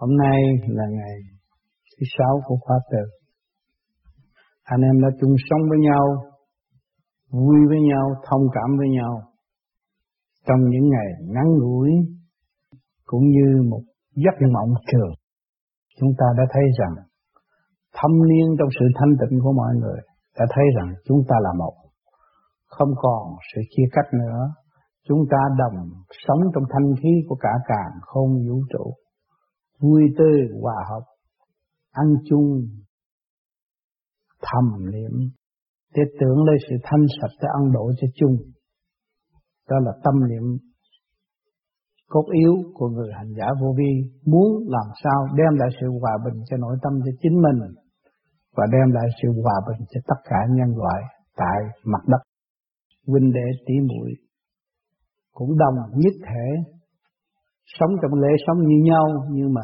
Hôm nay là ngày thứ sáu của khóa tự. Anh em đã chung sống với nhau, vui với nhau, thông cảm với nhau trong những ngày ngắn ngủi cũng như một giấc mộng trường. Chúng ta đã thấy rằng thâm niên trong sự thanh tịnh của mọi người đã thấy rằng chúng ta là một, không còn sự chia cách nữa. Chúng ta đồng sống trong thanh khí của cả càng không vũ trụ vui tươi hòa hợp, ăn chung, thầm niệm. Để tưởng lấy sự thanh sạch để ăn độ cho chung. Đó là tâm niệm cốt yếu của người hành giả vô vi. Muốn làm sao đem lại sự hòa bình cho nội tâm cho chính mình và đem lại sự hòa bình cho tất cả nhân loại tại mặt đất. Huynh đệ tỷ muội cũng đồng nhất thể sống trong lễ sống như nhau, nhưng mà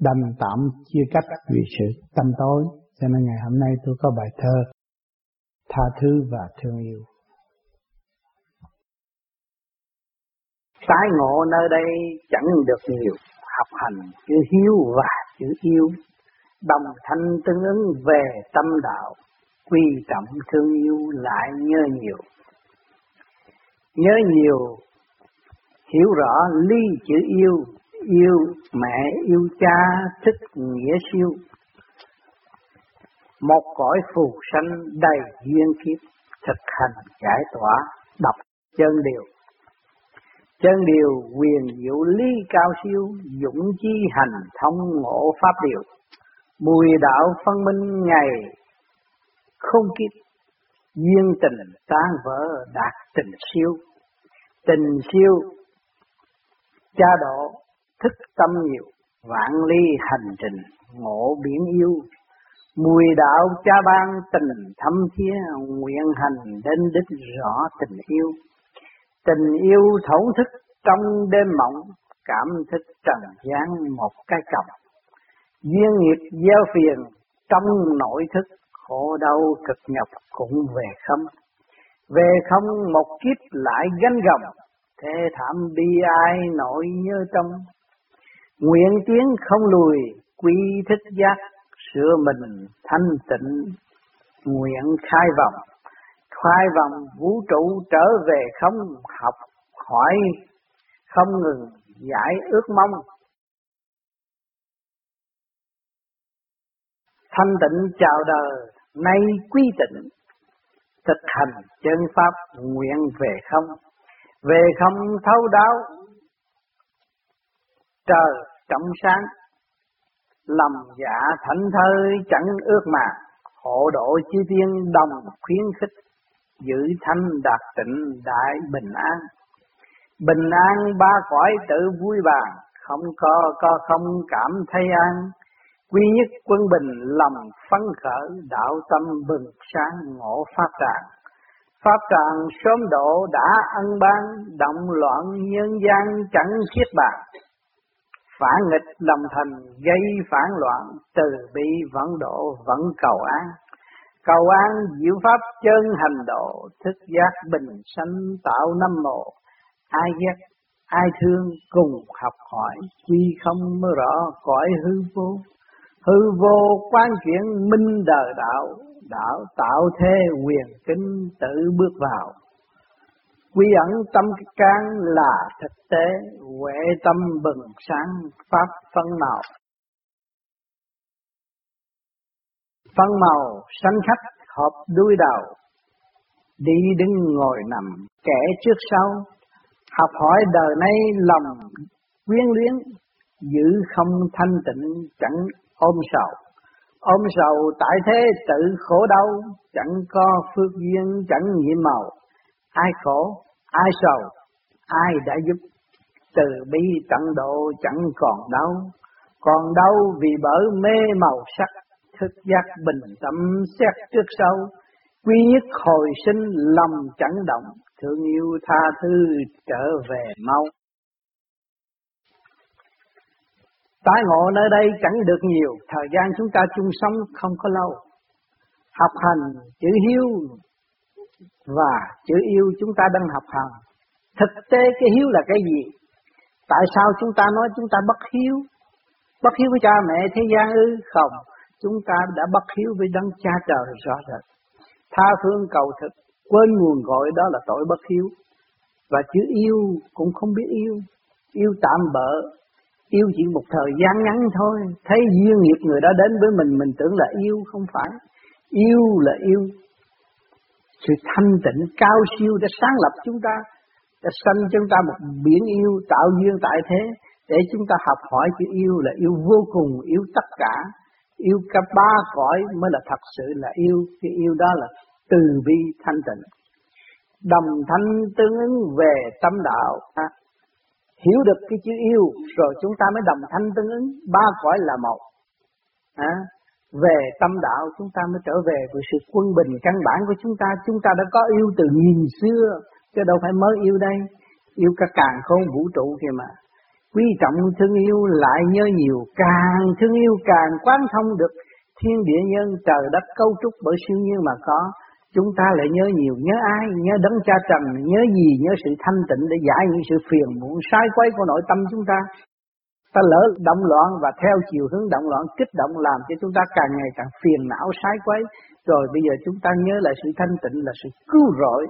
đành tạm chia cách vì sự tâm tối. Cho nên ngày hôm nay tôi có bài thơ, tha thứ và thương yêu. Tái ngộ nơi đây chẳng được nhiều. Học hành chữ hiếu và chữ yêu. Đồng thanh tương ứng về tâm đạo. Quy trọng thương yêu lại nhớ nhiều. Nhớ nhiều hiểu rõ ly chữ yêu yêu mẹ, yêu cha, thích nghĩa siêu. Một cõi phù sanh đầy duyên kiếp thực hành giải tỏa đọc chân điều. Chân điều quyền diệu ly cao siêu, dũng chi hành thông ngộ pháp điều. Mùi đạo phân minh ngày không kiếp, duyên tình tan vỡ đạt tình siêu. Tình siêu cha độ thức tâm nhiều, vạn ly hành trình, ngộ biển yêu. Mùi đạo cha ban tình thâm thía nguyện hành đến đích rõ tình yêu. Tình yêu thấu thức trong đêm mộng, cảm thức trần gian một cái cầm duyên nghiệp gieo phiền trong nội thức, khổ đau cực nhọc cũng về không. Về không một kiếp lại gánh gồng thế thảm bi ai nỗi nhớ trong? Nguyện tiến không lùi, quy thích giác, sửa mình thanh tịnh. Nguyện khai vọng khai vọng vũ trụ trở về không học hỏi, không ngừng giải ước mong. Thanh tịnh chào đời, nay quy tịnh, thực hành chân pháp nguyện về không? Về không thấu đáo, trời trong sáng lầm dạ thảnh thơi chẳng ước mà. Hộ độ chi tiên đồng khuyến khích, giữ thanh đạt tịnh đại bình an. Bình an ba cõi tự vui bàn không có có không cảm thấy an. Quy nhất quân bình, lòng phấn khởi, đạo tâm bừng sáng, ngộ pháp tràng. Pháp tràng sớm độ đã ân ban, động loạn nhân gian chẳng thiết bạc. Phản nghịch lòng thành gây phản loạn, từ bi vẫn độ vẫn cầu an. Cầu an diệu pháp chân hành độ, thức giác bình sanh tạo năm mộ. Ai ghét, ai thương cùng học hỏi, quy không mới rõ cõi hư vô. Hư vô quan chuyển minh đời đạo, đạo tạo thế quyền kính tự bước vào. Quy ẩn tâm can là thực tế, huệ tâm bừng sáng, pháp phân màu. Phân màu sanh khách hợp đuôi đầu. Đi đứng ngồi nằm, kẻ trước sau. Học hỏi đời nay lòng quyến luyến, giữ không thanh tịnh, chẳng ôm sầu. Ôm sầu tại thế tự khổ đau, chẳng có phước duyên chẳng nhiệm màu. Ai khổ, ai sầu, ai đã giúp, từ bi tận độ chẳng còn đau. Còn đau vì bởi mê màu sắc, thức giác bình tâm xét trước sau. Quy nhất hồi sinh lòng chẳng động, thương yêu tha thứ trở về mau. Tái ngộ nơi đây chẳng được nhiều, thời gian chúng ta chung sống không có lâu. Học hành, chữ hiếu và chữ yêu chúng ta đang học hành. Thực tế cái hiếu là cái gì? Tại sao chúng ta nói chúng ta bất hiếu? bất hiếu với cha mẹ thế gian ư không chúng ta đã bất hiếu với đấng cha trời rõ rệt tha phương cầu thực quên nguồn gọi đó là tội bất hiếu và chữ yêu cũng không biết yêu yêu tạm bỡ yêu chỉ một thời gian ngắn thôi. Thấy duyên nghiệp người đó đến với mình mình tưởng là yêu, không phải. Yêu là yêu. Sự thanh tịnh cao siêu đã sáng lập chúng ta đã sanh chúng ta một biển yêu, tạo duyên tại thế, để chúng ta học hỏi chữ yêu là yêu vô cùng, yêu tất cả. Yêu cả ba cõi mới là thật sự là yêu. Cái yêu đó là từ bi thanh tịnh. Đồng thanh tương ứng về tâm đạo hiểu được cái chữ yêu rồi chúng ta mới đồng thanh tương ứng. Ba cõi là một. À, về tâm đạo chúng ta mới trở về với sự quân bình căn bản của chúng ta. Chúng ta đã có yêu từ nghìn xưa chứ đâu phải mới yêu đây. Yêu cả càng không vũ trụ kìa mà. Quý trọng thương yêu lại nhớ nhiều càng thương yêu càng quán thông được thiên địa nhân trời đất cấu trúc bởi siêu nhiên mà có chúng ta lại nhớ nhiều, nhớ ai, nhớ đấng cha trần, nhớ gì, nhớ sự thanh tịnh để giải những sự phiền muộn, sai quấy của nội tâm chúng ta. Ta lỡ động loạn và theo chiều hướng động loạn, kích động làm cho chúng ta càng ngày càng phiền não, sai quấy. Rồi bây giờ chúng ta nhớ lại sự thanh tịnh là sự cứu rỗi.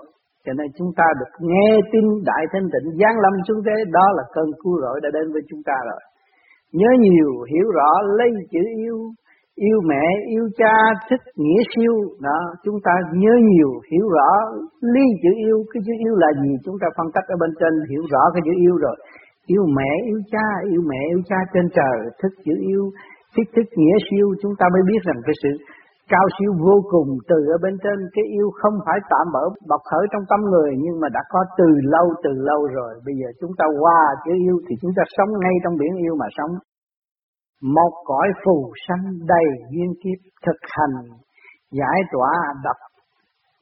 Cho nên chúng ta được nghe tin đại thanh tịnh giáng lâm xuống thế, đó là cơn cứu rỗi đã đến với chúng ta rồi. Nhớ nhiều, hiểu rõ, lấy chữ yêu yêu mẹ, yêu cha, thích nghĩa siêu. Đó, chúng ta nhớ nhiều, hiểu rõ. Lý chữ yêu, cái chữ yêu là gì? Chúng ta phân tích ở bên trên, hiểu rõ cái chữ yêu rồi. Yêu mẹ, yêu cha, yêu mẹ, yêu cha trên trời. Thích chữ yêu, thích thích nghĩa siêu. Chúng ta mới biết rằng cái sự cao siêu vô cùng từ ở bên trên. Cái yêu không phải tạm bỡ bộc khởi trong tâm người, nhưng mà đã có từ lâu từ lâu rồi. Bây giờ chúng ta qua chữ yêu thì chúng ta sống ngay trong biển yêu mà sống một cõi phù sanh đầy duyên kiếp thực hành, giải tỏa đập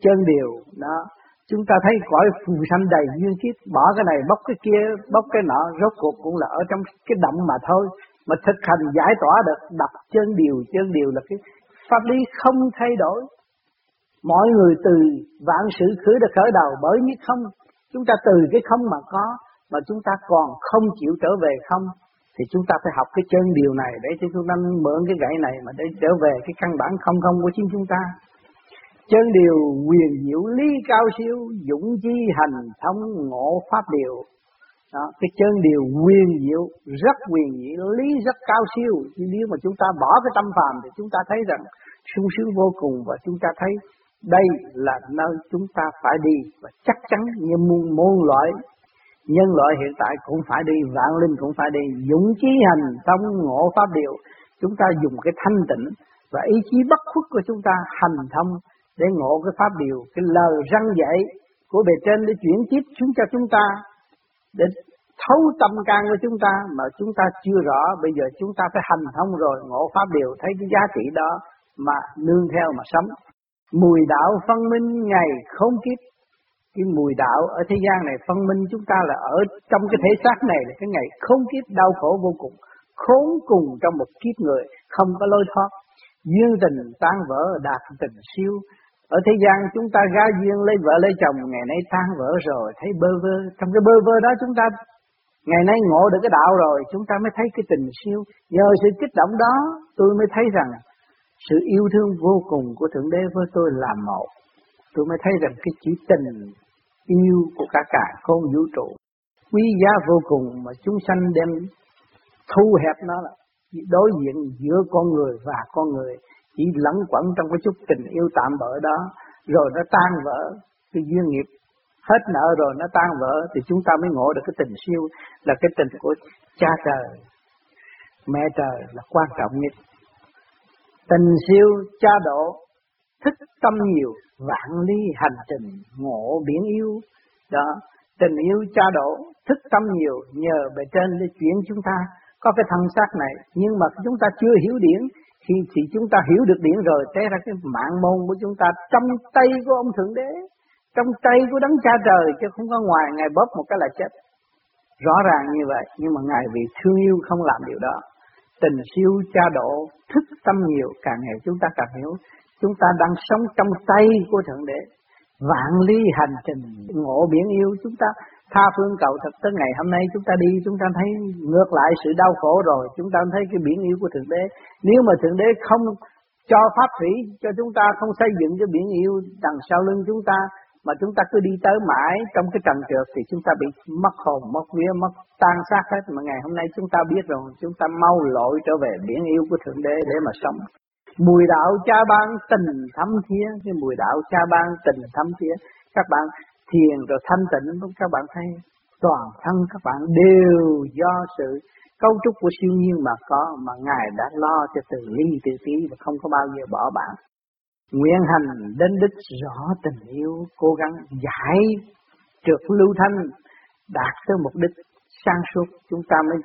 chân điều đó, chúng ta thấy cõi phù sanh đầy duyên kiếp, bỏ cái này, bóc cái kia, bóc cái nọ, rốt cuộc cũng là ở trong cái động mà thôi. Mà thực hành giải tỏa được, đập chân điều chân điều là cái pháp lý không thay đổi. Mọi người từ vạn sự khứ được khởi đầu, bởi như không, chúng ta từ cái không mà có, mà chúng ta còn không chịu trở về không thì chúng ta phải học cái chân điều này để cho chúng ta mượn cái gậy này mà để trở về cái căn bản không không của chính chúng ta. Chân điều quyền diệu lý cao siêu dũng chi hành thông ngộ pháp điều. Đó, cái chân điều quyền diệu rất quyền diệu lý rất cao siêu. Nếu mà chúng ta bỏ cái tâm phàm thì chúng ta thấy rằng sung sướng vô cùng và chúng ta thấy đây là nơi chúng ta phải đi. Và chắc chắn như muôn muôn loại nhân loại hiện tại cũng phải đi, vạn linh cũng phải đi. Dũng chí hành trong ngộ pháp điều chúng ta dùng cái thanh tịnh và ý chí bất khuất của chúng ta hành thông để ngộ cái pháp điều cái lời răng dạy của bề trên để chuyển tiếp xuống cho chúng ta, để thấu tâm can của chúng ta mà chúng ta chưa rõ. Bây giờ chúng ta phải hành thông rồi, ngộ pháp điều thấy cái giá trị đó mà nương theo mà sống. Mùi đạo phân minh ngày không kiếp cái mùi đạo ở thế gian này phân minh chúng ta là ở trong cái thể xác này là cái ngày không kiếp, đau khổ vô cùng, khốn cùng trong một kiếp người, không có lối thoát. Duyên tình tan vỡ, đạt tình siêu. Ở thế gian chúng ta gá duyên lấy vợ lấy chồng, ngày nay tan vỡ rồi, thấy bơ vơ. Trong cái bơ vơ đó chúng ta ngày nay ngộ được cái đạo rồi, chúng ta mới thấy cái tình siêu. Nhờ sự kích động đó, tôi mới thấy rằng sự yêu thương vô cùng của thượng đế với tôi là một. Tôi mới thấy rằng cái chữ tình yêu của cả cả không vũ trụ. Quý giá vô cùng mà chúng sanh đem thu hẹp nó là đối diện giữa con người và con người. Chỉ lẫn quẩn trong cái chút tình yêu tạm bỡ đó, rồi nó tan vỡ cái duyên nghiệp. Hết nợ rồi nó tan vỡ thì chúng ta mới ngộ được cái tình siêu, là cái tình của cha trời. Mẹ trời là quan trọng nhất. Tình siêu, cha độ thích tâm nhiều, vạn ly hành trình ngộ biển yêu. Đó, tình yêu cha độ thích tâm nhiều, nhờ bề trên để chuyển chúng ta. Có cái thân xác này, nhưng mà chúng ta chưa hiểu điển. Khi thì chúng ta hiểu được điển rồi, té ra cái mạng môn của chúng ta, trong tay của ông thượng đế, trong tay của đấng cha trời, chứ không có ngoài, ngài bóp một cái là chết. Rõ ràng như vậy, nhưng mà ngài vì thương yêu không làm điều đó. Tình siêu cha độ thức tâm nhiều, càng ngày chúng ta càng hiểu chúng ta đang sống trong tay của thượng đế, vạn lý hành trình, ngộ biển yêu. Chúng ta tha phương cầu thật tới ngày hôm nay. Chúng ta đi, chúng ta thấy ngược lại sự đau khổ rồi. Chúng ta thấy cái biển yêu của thượng đế. Nếu mà thượng đế không cho pháp thủy cho chúng ta không xây dựng cái biển yêu đằng sau lưng chúng ta, mà chúng ta cứ đi tới mãi trong cái trần trượt, thì chúng ta bị mất hồn, mất vía, mất tan xác hết. Mà ngày hôm nay chúng ta biết rồi, chúng ta mau lội trở về biển yêu của thượng đế để mà sống mùi đạo cha ban tình thấm thía cái mùi đạo cha ban tình thấm thía các bạn thiền rồi thanh tịnh các bạn thấy toàn thân các bạn đều do sự cấu trúc của siêu nhiên mà có, mà ngài đã lo cho từ ly từ tí và không có bao giờ bỏ bạn. Nguyện hành đến đích rõ tình yêu, cố gắng giải trượt lưu thanh, đạt tới mục đích sang suốt, chúng ta mới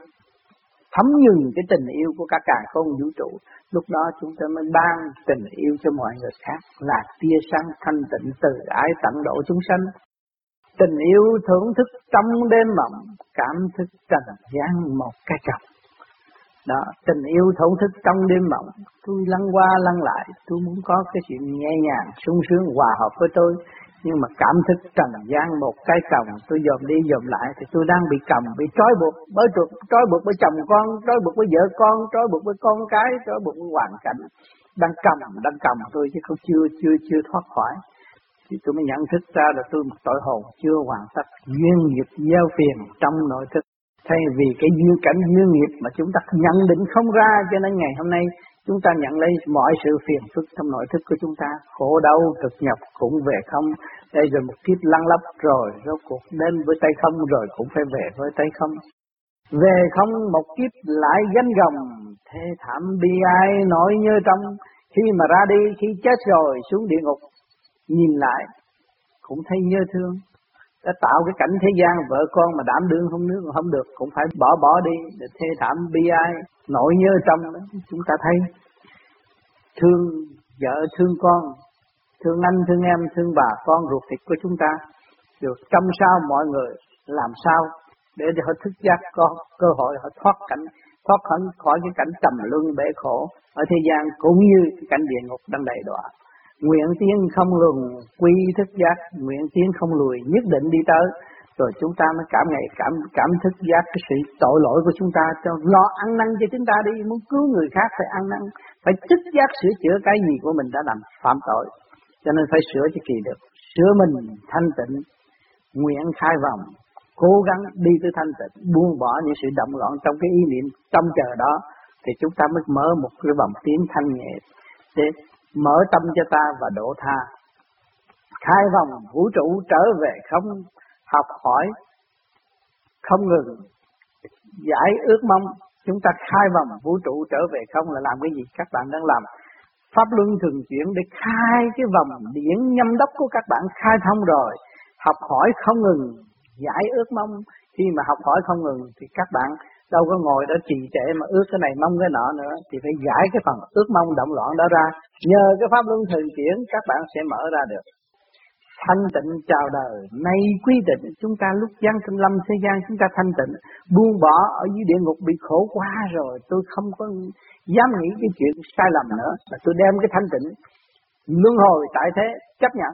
thấm nhuần cái tình yêu của cả cả không vũ trụ. Lúc đó chúng ta mới ban tình yêu cho mọi người khác, là tia sáng thanh tịnh từ ái tận độ chúng sanh. Tình yêu thưởng thức trong đêm mộng, cảm thức trần gian một cái trọng đó, tình yêu thưởng thức trong đêm mộng. Tôi lăn qua lăn lại, tôi muốn có cái chuyện nhẹ nhàng, sung sướng, hòa hợp với tôi nhưng mà cảm thức trần gian một cái còng, tôi dòm đi dòm lại thì tôi đang bị cầm bị trói buộc bởi trục trói buộc với chồng con, trói buộc với vợ con, trói buộc với con cái, trói buộc với hoàn cảnh. Đang cầm đang cầm tôi chứ không, chưa chưa chưa thoát khỏi. Thì tôi mới nhận thức ra là tôi một tội hồn chưa hoàn tất. Duyên nghiệp gieo phiền trong nội thức. Thay vì cái duyên cảnh duyên nghiệp mà chúng ta nhận định không ra, cho nên ngày hôm nay chúng ta nhận lấy mọi sự phiền phức trong nội thức của chúng ta, khổ đau, cực nhập cũng về không. Đây rồi một kiếp lăn lấp rồi, rốt cuộc đến với tay không rồi cũng phải về với tay không. Về không một kiếp lại gánh gồng, thê thảm bi ai nỗi nhớ trong, khi mà ra đi, khi chết rồi xuống địa ngục, nhìn lại cũng thấy nhớ thương, đã tạo cái cảnh thế gian, vợ con mà đảm đương không nước, không được, cũng phải bỏ bỏ đi để thê thảm bi ai. Nỗi nhớ trong đó, chúng ta thấy. Thương vợ, thương con, thương anh, thương em, thương bà con ruột thịt của chúng ta. Được chăm sao mọi người làm sao để họ thức giác, có cơ hội họ thoát cảnh, thoát khỏi khỏi cái cảnh trầm luân bể khổ ở thế gian, cũng như cái cảnh địa ngục đang đầy đọa. Nguyện tiến không lùn quy thức giác, nguyện tiến không lùi nhất định đi tới. Rồi chúng ta mới cảm ngày cảm cảm thức giác cái sự tội lỗi của chúng ta. Cho lo ăn năn cho chúng ta đi muốn cứu người khác phải ăn năn phải thức giác sửa chữa cái gì của mình đã làm phạm tội. Cho nên phải sửa cho kỳ được. Sửa mình thanh tịnh. Nguyện khai vọng cố gắng đi tới thanh tịnh buông bỏ những sự động loạn trong cái ý niệm trong chờ đó thì chúng ta mới mở một cái vòng tiến thanh nhẹ. Để mở tâm cho ta và độ tha. Khai vòng vũ trụ trở về không học hỏi, không ngừng giải ước mong. Chúng ta khai vòng vũ trụ trở về không là làm cái gì các bạn đang làm. Pháp luân thường chuyển để khai cái vòng điển nhâm đốc của các bạn khai thông rồi. Học hỏi không ngừng, giải ước mong. Khi mà học hỏi không ngừng thì các bạn đâu có ngồi đó trì trệ mà ước cái này mong cái nọ nữa, thì phải giải cái phần ước mong động loạn đó ra. Nhờ cái pháp luân thường chuyển, các bạn sẽ mở ra được. Thanh tịnh chào đời. Nay quy định, chúng ta lúc gian sinh lâm thế gian, chúng ta thanh tịnh. Buông bỏ ở dưới địa ngục bị khổ quá rồi, tôi không có dám nghĩ cái chuyện sai lầm nữa. Mà tôi đem cái thanh tịnh luân hồi tại thế, chấp nhận.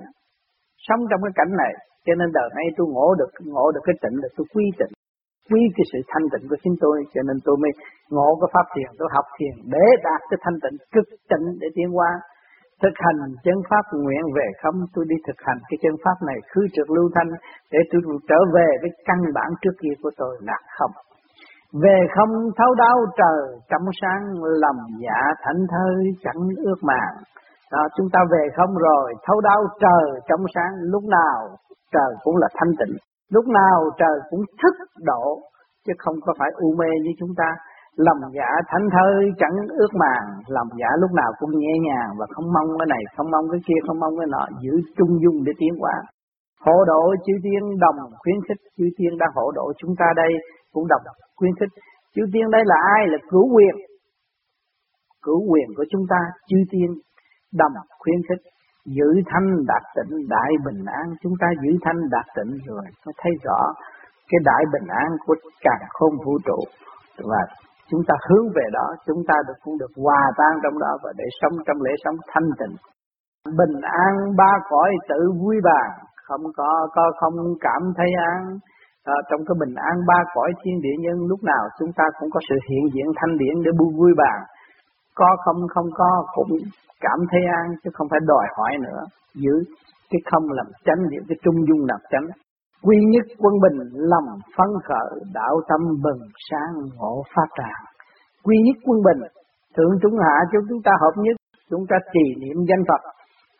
Sống trong cái cảnh này, cho nên đời nay tôi ngộ được ngộ được cái tịnh, là tôi quy tịnh quý cái sự thanh tịnh của chính tôi cho nên tôi mới ngộ cái pháp thiền tôi học thiền để đạt cái thanh tịnh cực tịnh để tiến qua thực hành chân pháp nguyện về không tôi đi thực hành cái chân pháp này khứ trực lưu thanh để tôi trở về với căn bản trước kia của tôi là không. Về không thấu đau trời trong sáng lòng dạ thảnh thơi chẳng ước màng. Đó, chúng ta về không rồi thấu đau trời trong sáng lúc nào trời cũng là thanh tịnh. Lúc nào trời cũng thức độ chứ không có phải u mê như chúng ta. Lòng dạ thanh thơi chẳng ước màng, lòng dạ lúc nào cũng nhẹ nhàng và không mong cái này, không mong cái kia, không mong cái nọ, giữ trung dung để tiến qua. Hộ độ chư tiên đồng khuyến khích, chư tiên đang hộ độ chúng ta đây cũng đồng khuyến khích. Chư tiên đây là ai? Là cửu quyền. cửu quyền của chúng ta, chư tiên đồng khuyến khích giữ thanh đạt tịnh đại bình an. Chúng ta giữ thanh đạt tịnh rồi mới thấy rõ cái đại bình an của càng không vũ trụ. Và chúng ta hướng về đó chúng ta được cũng được hòa tan trong đó và để sống trong lễ sống thanh tịnh. Bình an ba cõi tự vui bàn. Không có có không cảm thấy an. À, trong cái bình an ba cõi thiên địa nhân lúc nào chúng ta cũng có sự hiện diện thanh điển để vui vui bàn có không không có, cũng cảm thấy an, chứ không phải đòi hỏi nữa. Giữ cái không làm tránh giữ cái trung dung làm tránh quy nhất quân bình, lòng phấn khởi, đạo tâm bừng sáng, ngộ phát tràng quy nhất quân bình, thượng trung hạ cho chúng ta hợp nhất, chúng ta trì niệm danh Phật.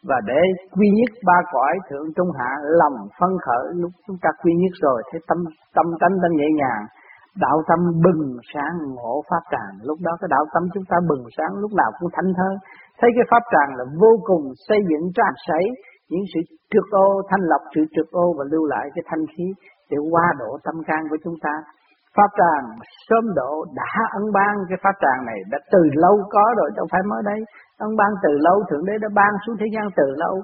Và để quy nhất ba cõi, thượng trung hạ, lòng phân khởi, lúc chúng ta quy nhất rồi, thấy tâm tâm tánh tâm nhẹ nhàng đạo tâm bừng sáng ngộ pháp tràng. Lúc đó cái đạo tâm chúng ta bừng sáng, lúc nào cũng thanh thơ. Thấy cái pháp tràng là vô cùng xây dựng tràn sấy. Những sự trượt ô, thanh lọc sự trượt ô và lưu lại cái thanh khí để qua độ tâm can của chúng ta pháp tràng sớm độ đã ân ban cái pháp tràng này đã từ lâu có rồi, đâu phải mới đây. Ân ban từ lâu, thượng đế đã ban xuống thế gian từ lâu.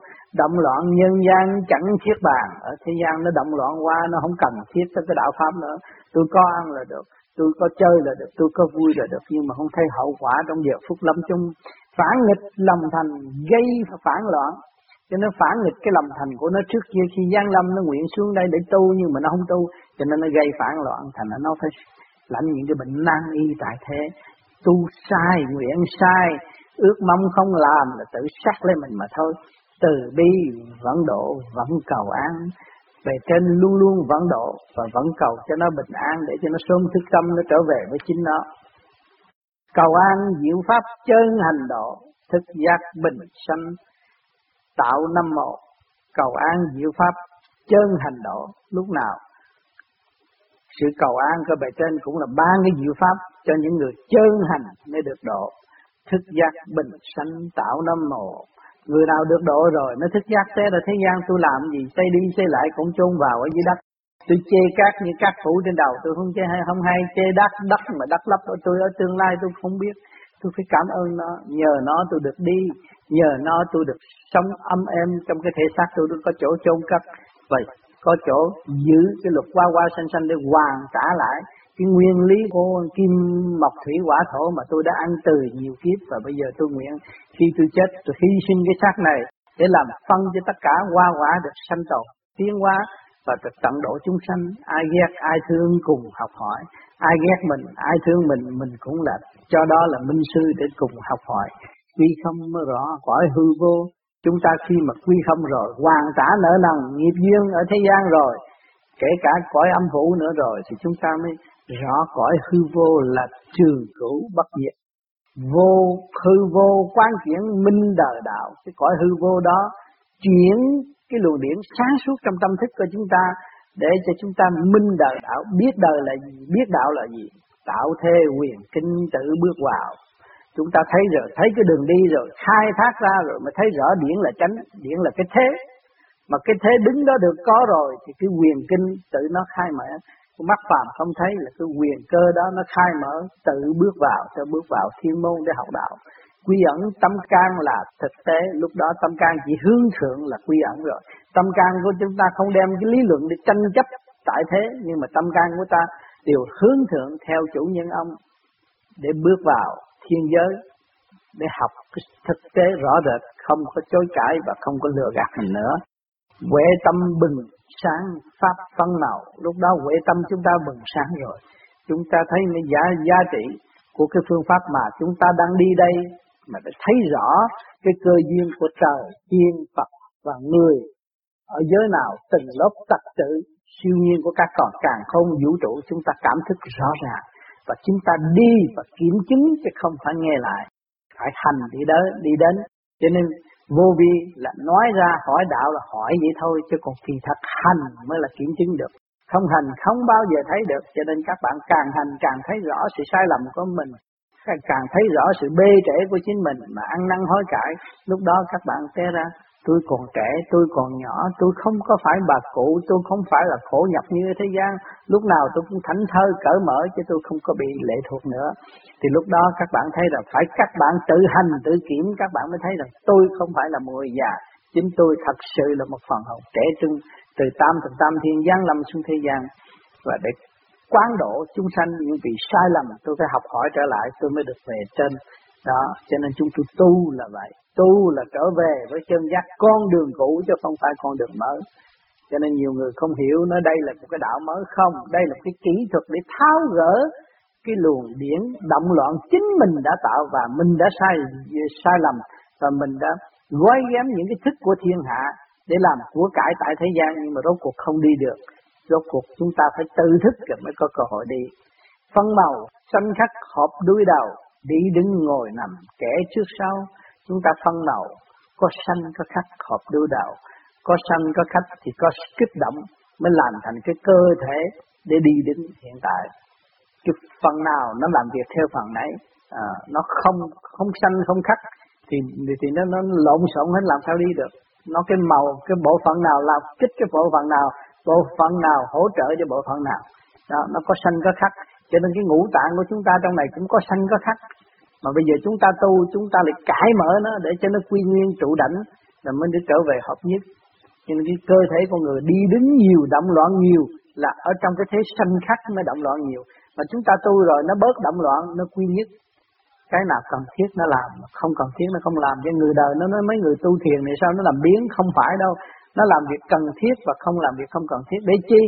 Động loạn nhân gian chẳng thiết bàn. Ở thế gian nó động loạn qua nó không cần thiết tới cái đạo pháp nữa. Tôi có ăn là được, tôi có chơi là được, tôi có vui là được, nhưng mà không thấy hậu quả trong giờ phút lâm chung. Phản nghịch lòng thành gây phản loạn cho nên phản nghịch cái lòng thành của nó trước kia. Khi gian lâm nó nguyện xuống đây để tu nhưng mà nó không tu, cho nên nó gây phản loạn thành nó phải lãnh những cái bệnh nan y tại thế. Tu sai, nguyện sai, ước mong không làm là tự sát lên mình mà thôi. Từ bi vẫn độ, vẫn cầu an. Về trên luôn luôn vẫn độ và vẫn cầu cho nó bình an để cho nó sớm thức tâm, nó trở về với chính nó. Cầu an diệu pháp chân hành độ, thức giác bình sanh tạo năm mộ cầu an diệu pháp, chân hành độ. Lúc nào sự cầu an cơ bề trên cũng là ba cái diệu pháp cho những người chân hành mới được độ. Thức giác bình sanh tạo năm mộ người nào được độ rồi nó thức giác thế là thế gian, tôi làm gì? Xây đi, xây lại cũng chôn vào ở dưới đất. Tôi chê cát như cát phủ trên đầu tôi không chê hay, không hay. Chê đất đất mà đất lấp ở tôi, ở tương lai tôi không biết. Tôi phải cảm ơn nó. Nhờ nó tôi được đi. Nhờ nó tôi được sống âm êm trong cái thể xác tôi được có chỗ chôn cất. Vậy, có chỗ giữ cái luật qua qua sanh sanh để hoàn trả lại cái nguyên lý của kim mộc thủy hỏa thổ mà tôi đã ăn từ nhiều kiếp. Và bây giờ tôi nguyện khi tôi chết, tôi hy sinh cái xác này để làm phân cho tất cả hoa quả được sanh tồn, tiến hóa và được tận độ chúng sanh. Ai ghét, ai thương cùng học hỏi. Ai ghét mình, ai thương mình mình cũng là, cho đó là minh sư để cùng học hỏi. Tuy không mới rõ cõi hư vô chúng ta khi mà quy không rồi, hoàn trả nợ nần, nghiệp duyên ở thế gian rồi, kể cả cõi âm phủ nữa rồi, thì chúng ta mới rõ cõi hư vô là trường cửu bất diệt. Vô hư vô quan chuyển minh đời đạo, cái cõi hư vô đó chuyển cái luồng điển sáng suốt trong tâm thức của chúng ta để cho chúng ta minh đời đạo, biết đời là gì, biết đạo là gì, tạo thế quyền kinh tự bước vào chúng ta thấy rồi, thấy cái đường đi rồi, khai thác ra rồi mới thấy rõ điển là chánh, điển là cái thế. Mà cái thế đứng đó được có rồi thì cái quyền kinh tự nó khai mở. Mắt phàm không thấy là cái quyền cơ đó nó khai mở, tự bước vào, cho bước vào thiên môn để học đạo. Quy ẩn tâm can là thực tế, lúc đó tâm can chỉ hướng thượng là quy ẩn rồi. Tâm can của chúng ta không đem cái lý luận để tranh chấp tại thế, nhưng mà tâm can của ta đều hướng thượng theo chủ nhân ông để bước vào thiên giới để học cái thực tế rõ rệt, không có chối cãi và không có lừa gạt mình nữa. Huệ tâm bừng sáng, pháp phân nào lúc đó huệ tâm chúng ta bừng sáng rồi. Chúng ta thấy cái giá giá trị của cái phương pháp mà chúng ta đang đi đây, mà để thấy rõ cái cơ duyên của trời, thiên, Phật và người ở giới nào, từng lớp tật tự siêu nhiên của các còn càng không vũ trụ, chúng ta cảm thức rõ ràng và chúng ta đi và kiểm chứng chứ không phải nghe lại. Phải hành đi đến đi đến. Cho nên vô vi là nói ra, hỏi đạo là hỏi vậy thôi, chứ còn kỳ thật hành mới là kiểm chứng được. Không hành, không bao giờ thấy được. Cho nên các bạn càng hành, càng thấy rõ sự sai lầm của mình. Càng thấy rõ sự bê trễ của chính mình mà ăn năn hối cải, lúc đó các bạn té ra tôi còn trẻ, tôi còn nhỏ, tôi không có phải bà cụ, tôi không phải là khổ nhập như thế gian. Lúc nào tôi cũng thảnh thơi, cởi mở, chứ tôi không có bị lệ thuộc nữa. Thì lúc đó các bạn thấy là phải các bạn tự hành, tự kiểm, các bạn mới thấy rằng tôi không phải là người già. Chính tôi thật sự là một phần hồn trẻ trung, từ tam từ tam thiên gian lâm xuống thế gian. Và để quán độ chúng sanh những vị sai lầm, tôi phải học hỏi trở lại, tôi mới được về trên. Đó, cho nên chúng tôi tu là vậy tu là trở về với chân giác con đường cũ chứ không phải con đường mới. Cho nên nhiều người không hiểu nói đây là một cái đạo mới không, đây là cái kỹ thuật để tháo gỡ cái luồng điển động loạn chính mình đã tạo và mình đã sai sai lầm và mình đã gói ghém những cái thức của thiên hạ để làm của cải tại thế gian. Nhưng mà rốt cuộc không đi được. Rốt cuộc chúng ta phải tự thức rồi mới có cơ hội đi. Phân màu xanh khắc họp đuôi đầu, đi đứng ngồi nằm kẻ trước sau chúng ta phân đầu có sanh có khách hợp đuôi đầu có sanh có khách thì có kích động mới làm thành cái cơ thể để đi đến hiện tại. Cái phần nào nó làm việc theo phần nấy à, nó không không sanh không khắc thì thì nó nó lộn xộn hết làm sao đi được. Nó cái màu cái bộ phận nào làm kích cái bộ phận nào bộ phận nào hỗ trợ cho bộ phận nào. Đó nó có sanh có khắc cho nên cái ngũ tạng của chúng ta trong này cũng có sanh có khắc mà bây giờ chúng ta tu, chúng ta lại cải mở nó để cho nó quy nguyên trụ đảnh, là mới được trở về hợp nhất. Nhưng cái cơ thể con người đi đứng nhiều, động loạn nhiều, là ở trong cái thế sanh khắc mới động loạn nhiều. Mà chúng ta tu rồi, nó bớt động loạn, nó quy nhất. Cái nào cần thiết nó làm, không cần thiết nó không làm. Cho người đời, nó nói mấy người tu thiền này sao nó làm biến? Không phải đâu. Nó làm việc cần thiết và không làm việc không cần thiết. Để chi?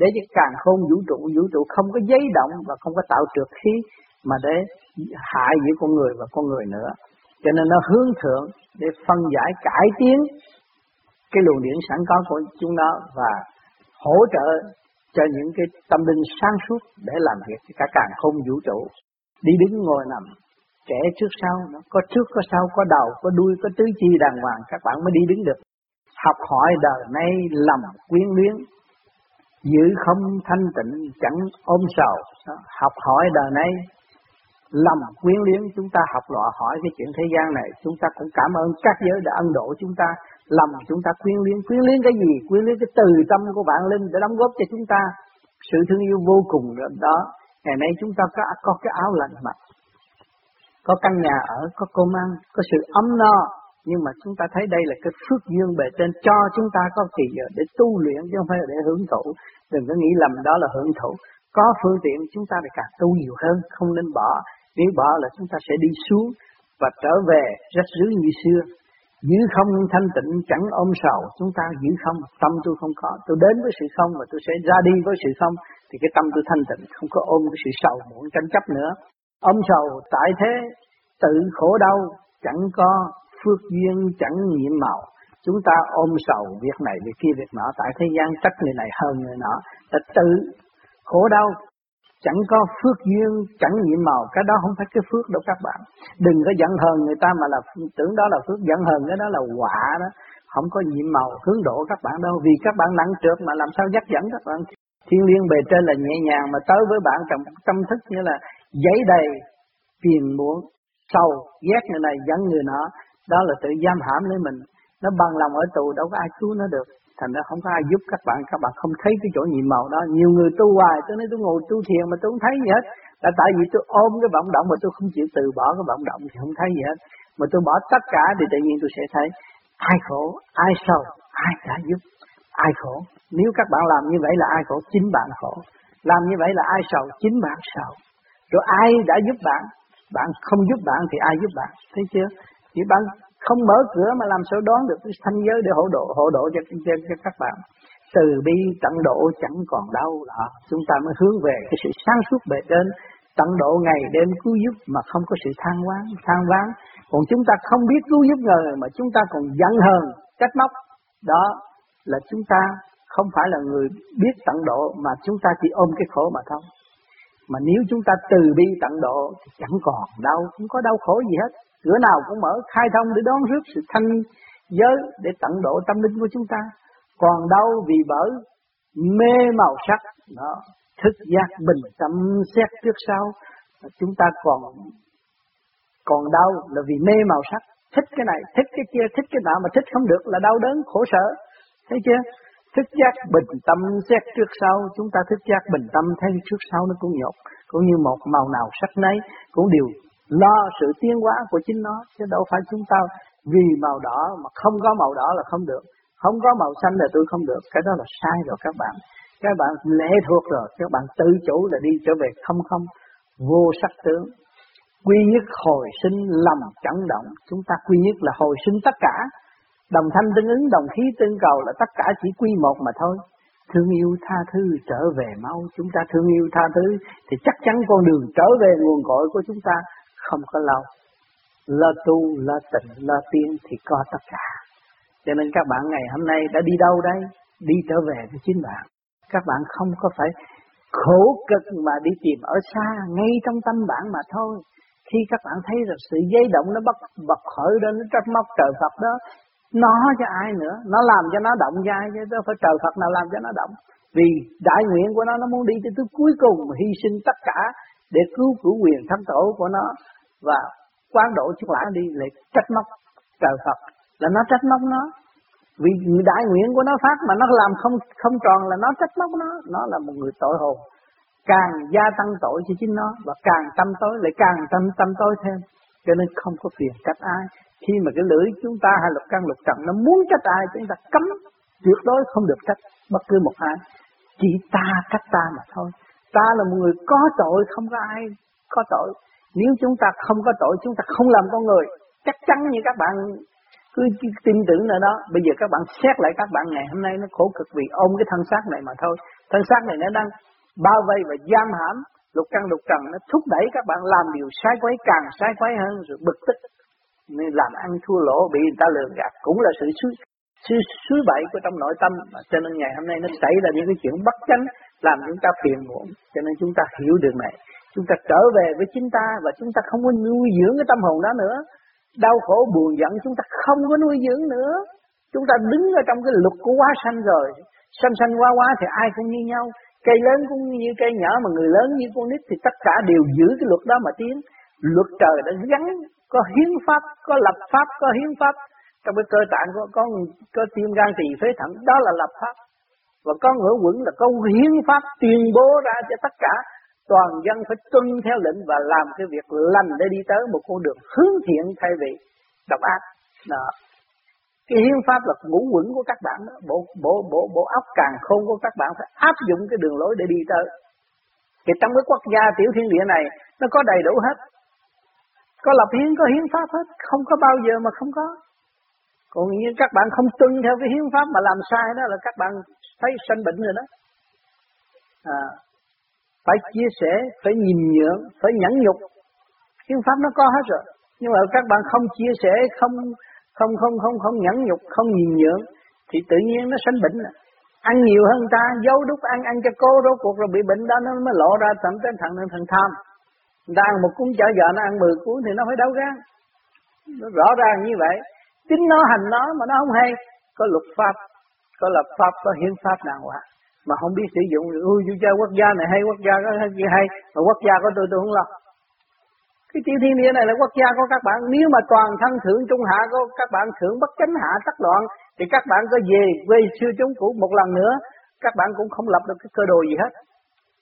Để cho càng khôn vũ trụ. Vũ trụ không có giấy động và không có tạo trượt khí, mà để hại giữa con người và con người nữa. Cho nên nó hướng thượng để phân giải, cải tiến cái luồng điển sẵn có của chúng nó và hỗ trợ cho những cái tâm linh sáng suốt để làm việc cho cả càng không vũ trụ. Đi đứng ngồi nằm trẻ trước sau, nó có trước, có sau, có đầu, có đuôi, có tứ chi đàng hoàng, các bạn mới đi đứng được. Học hỏi đời nay lầm quyến luyến, giữ không thanh tịnh, chẳng ôm sầu. Học hỏi đời nay lầm quyến luyến chúng ta học lọ hỏi cái chuyện thế gian này. Chúng ta cũng cảm ơn các giới đã ân độ chúng ta. Lầm chúng ta quyến luyến. Quyến luyến cái gì? Quyến luyến cái từ tâm của bạn linh để đóng góp cho chúng ta. Sự thương yêu vô cùng đó. Ngày nay chúng ta có có cái áo lạnh mặc. Có căn nhà ở, có cơm ăn, có sự ấm no. Nhưng mà chúng ta thấy đây là cái phước duyên bề trên cho chúng ta có kỳ giờ để tu luyện chứ không phải là để hưởng thụ. Đừng có nghĩ lầm đó là hưởng thụ. Có phương tiện chúng ta phải càng tu nhiều hơn, không nên bỏ nếu bỏ là chúng ta sẽ đi xuống và trở về rất rứ như xưa, giữ không thanh tịnh chẳng ôm sầu, chúng ta giữ không, tâm tôi không có. Tôi đến với sự không và tôi sẽ ra đi với sự không, thì cái tâm tôi thanh tịnh, không có ôm cái sự sầu muộn tranh chấp nữa. Ôm sầu tại thế, tự khổ đau chẳng có phước duyên, chẳng nhiệm màu. Chúng ta ôm sầu việc này, việc kia, việc nọ, tại thế gian trách người này hơn người nọ. Là tự khổ đau chẳng có phước duyên, chẳng nhiệm màu. Cái đó không phải cái phước đâu các bạn. Đừng có giận hờn người ta mà là tưởng đó là phước. Giận hờn cái đó là quả đó. Không có nhiệm màu, hướng độ các bạn đâu. Vì các bạn nặng trượt mà làm sao dắt dẫn các bạn? Thiên liên bề trên là nhẹ nhàng mà tới với bạn trong tâm thức như là giấy đầy phiền muộn sâu ghét người này, giận người nọ. Đó là tự giam hãm lấy mình. Nó bằng lòng ở tù, đâu có ai cứu nó được thành ra không có ai giúp các bạn các bạn không thấy cái chỗ nhiệm màu đó. Nhiều người tu hoài, tôi nói tôi ngồi tu thiền mà tôi không thấy gì hết. Là tại vì tôi ôm cái vọng động mà tôi không chịu từ bỏ cái vọng động thì không thấy gì hết. Mà tôi bỏ tất cả thì tự nhiên tôi sẽ thấy, ai khổ, ai sầu, ai đã giúp, ai khổ. Nếu các bạn làm như vậy là ai khổ? Chính bạn khổ. Làm như vậy là ai sầu? Chính bạn sầu. Rồi ai đã giúp bạn? Bạn không giúp bạn thì ai giúp bạn? Thấy chưa? Chỉ bạn không mở cửa mà làm sao đón được cái thanh giới để hộ độ hộ độ cho, cho, cho các bạn. Từ bi tận độ chẳng còn đâu đó chúng ta mới hướng về cái sự sáng suốt bề trên. Tận độ ngày đêm cứu giúp mà không có sự than ván than ván còn chúng ta không biết cứu giúp người mà chúng ta còn giận hờn trách móc. Đó là chúng ta không phải là người biết tận độ mà chúng ta chỉ ôm cái khổ mà thôi. Mà nếu chúng ta từ bi tận độ thì chẳng còn đau không có đau khổ gì hết cửa nào cũng mở, khai thông để đón rước sự thanh giới để tận độ tâm linh của chúng ta. Còn đâu vì bởi mê màu sắc đó thức giác bình tâm xét trước sau. Chúng ta còn còn đau là vì mê màu sắc. Thích cái này, thích cái kia, thích cái nọ mà thích không được là đau đớn, khổ sở. Thấy chưa? Thức giác bình tâm xét trước sau, chúng ta thức giác bình tâm thấy trước sau nó cũng nhột. Cũng như một màu nào sắc nấy, cũng đều lo sự tiến hóa của chính nó chứ đâu phải chúng ta vì màu đỏ mà không có màu đỏ là không được. Không có màu xanh là tôi không được. Cái đó là sai rồi các bạn. Các bạn lệ thuộc rồi các bạn tự chủ là đi trở về không không vô sắc tướng. Quy nhất hồi sinh lầm chẳng động. Chúng ta quy nhất là hồi sinh tất cả. Đồng thanh tương ứng, đồng khí tương cầu là tất cả chỉ quy một mà thôi. Thương yêu tha thứ trở về mau. Chúng ta thương yêu tha thứ thì chắc chắn con đường trở về nguồn cội của chúng ta không có lâu. Lo tu, lo tịnh, lo tiên thì có tất cả. Cho nên các bạn ngày hôm nay đã đi đâu đây? Đi trở về với chính bạn. Các bạn không có phải khổ cực mà đi tìm ở xa, ngay trong tâm bạn mà thôi. Khi các bạn thấy được sự dây động nó bắt bật khởi lên, nó trách móc trời Phật đó, nó cho ai nữa, nó làm cho nó động ra chứ đâu phải trời Phật nào làm cho nó động. Vì đại nguyện của nó nó muốn đi tới cuối cùng hy sinh tất cả để cứu cửu quyền thánh tổ của nó và quán độ chúng lại đi lại trách móc trời Phật. Là nó trách móc nó. Vì đại nguyện của nó phát mà nó làm không không tròn là nó trách móc nó. Nó là một người tội hồn. Càng gia tăng tội cho chính nó và càng tâm tối, lại càng tâm tâm tối thêm. Cho nên không có phiền trách ai. Khi mà cái lưỡi chúng ta hay lục căn lục trần, nó muốn trách ai, chúng ta cấm. Tuyệt đối không được trách bất cứ một ai. Chỉ ta trách ta mà thôi. Ta là một người có tội, không có ai có tội nếu chúng ta không có tội, chúng ta không làm con người, chắc chắn như các bạn cứ tin tưởng nơi đó. Bây giờ các bạn xét lại các bạn, ngày hôm nay nó khổ cực vì ôm cái thân xác này mà thôi. Thân xác này nó đang bao vây và giam hãm, lục căn lục trần, nó thúc đẩy các bạn làm điều sai quấy càng sai quấy hơn, rồi bực tức. Nên làm ăn thua lỗ, bị người ta lừa gạt cũng là sự suy suy suy bậy của trong nội tâm. Cho nên ngày hôm nay nó xảy ra những cái chuyện bất chánh, làm chúng ta phiền muộn. Cho nên chúng ta hiểu được này chúng ta trở về với chính ta và chúng ta không có nuôi dưỡng cái tâm hồn đó nữa. Đau khổ, buồn, giận, chúng ta không có nuôi dưỡng nữa. Chúng ta đứng ở trong cái luật của quá sanh rồi. Sanh sanh quá quá thì ai cũng như nhau. Cây lớn cũng như cây nhỏ mà người lớn như con nít thì tất cả đều giữ cái luật đó mà tiến. Luật trời đã gắn, có hiến pháp, có lập pháp, có hiến pháp. Trong cái cơ tạng có có có tim gan tỳ phế thận, đó là lập pháp. Và có ngữ quẩn là có hiến pháp tuyên bố ra cho tất cả toàn dân phải tuân theo lệnh và làm cái việc lành để đi tới một con đường hướng thiện thay vì độc ác. Đó. Cái hiến pháp là ngũ quẩn của các bạn đó, bộ bộ bộ bộ óc càng khôn của các bạn phải áp dụng cái đường lối để đi tới. Thì trong cái quốc gia tiểu thiên địa này nó có đầy đủ hết. Có lập hiến, có hiến pháp hết, không có bao giờ mà không có. Còn như các bạn không tuân theo cái hiến pháp mà làm sai đó là các bạn thấy sanh bệnh rồi đó. À, phải chia sẻ, phải nhìn nhượng, phải nhẫn nhục. Hiến pháp nó có hết rồi. Nhưng mà các bạn không chia sẻ, không không không không không nhẫn nhục, không nhìn nhượng thì tự nhiên nó sanh bệnh. Ăn nhiều hơn ta, giấu đúc ăn ăn cho cô rốt cuộc rồi bị bệnh đó nó mới lộ ra thậm tới thằng thằng tham. Người ta ăn một cuốn chợ giờ nó ăn 10 cuốn thì nó phải đau gan. Nó rõ ràng như vậy. Chính nó hành nó mà nó không hay. Có luật pháp, có lập pháp, có hiến pháp đàng hoàng mà không biết sử dụng. Ui tôi chơi quốc gia này hay, quốc gia có gì hay. Mà quốc gia của tôi tôi không lo. Cái tiểu thiên địa này là quốc gia của các bạn. Nếu mà toàn thân thượng trung hạ của các bạn thượng bất chánh hạ tắc loạn, thì các bạn có về quê sư chúng cũ một lần nữa, các bạn cũng không lập được cái cơ đồ gì hết.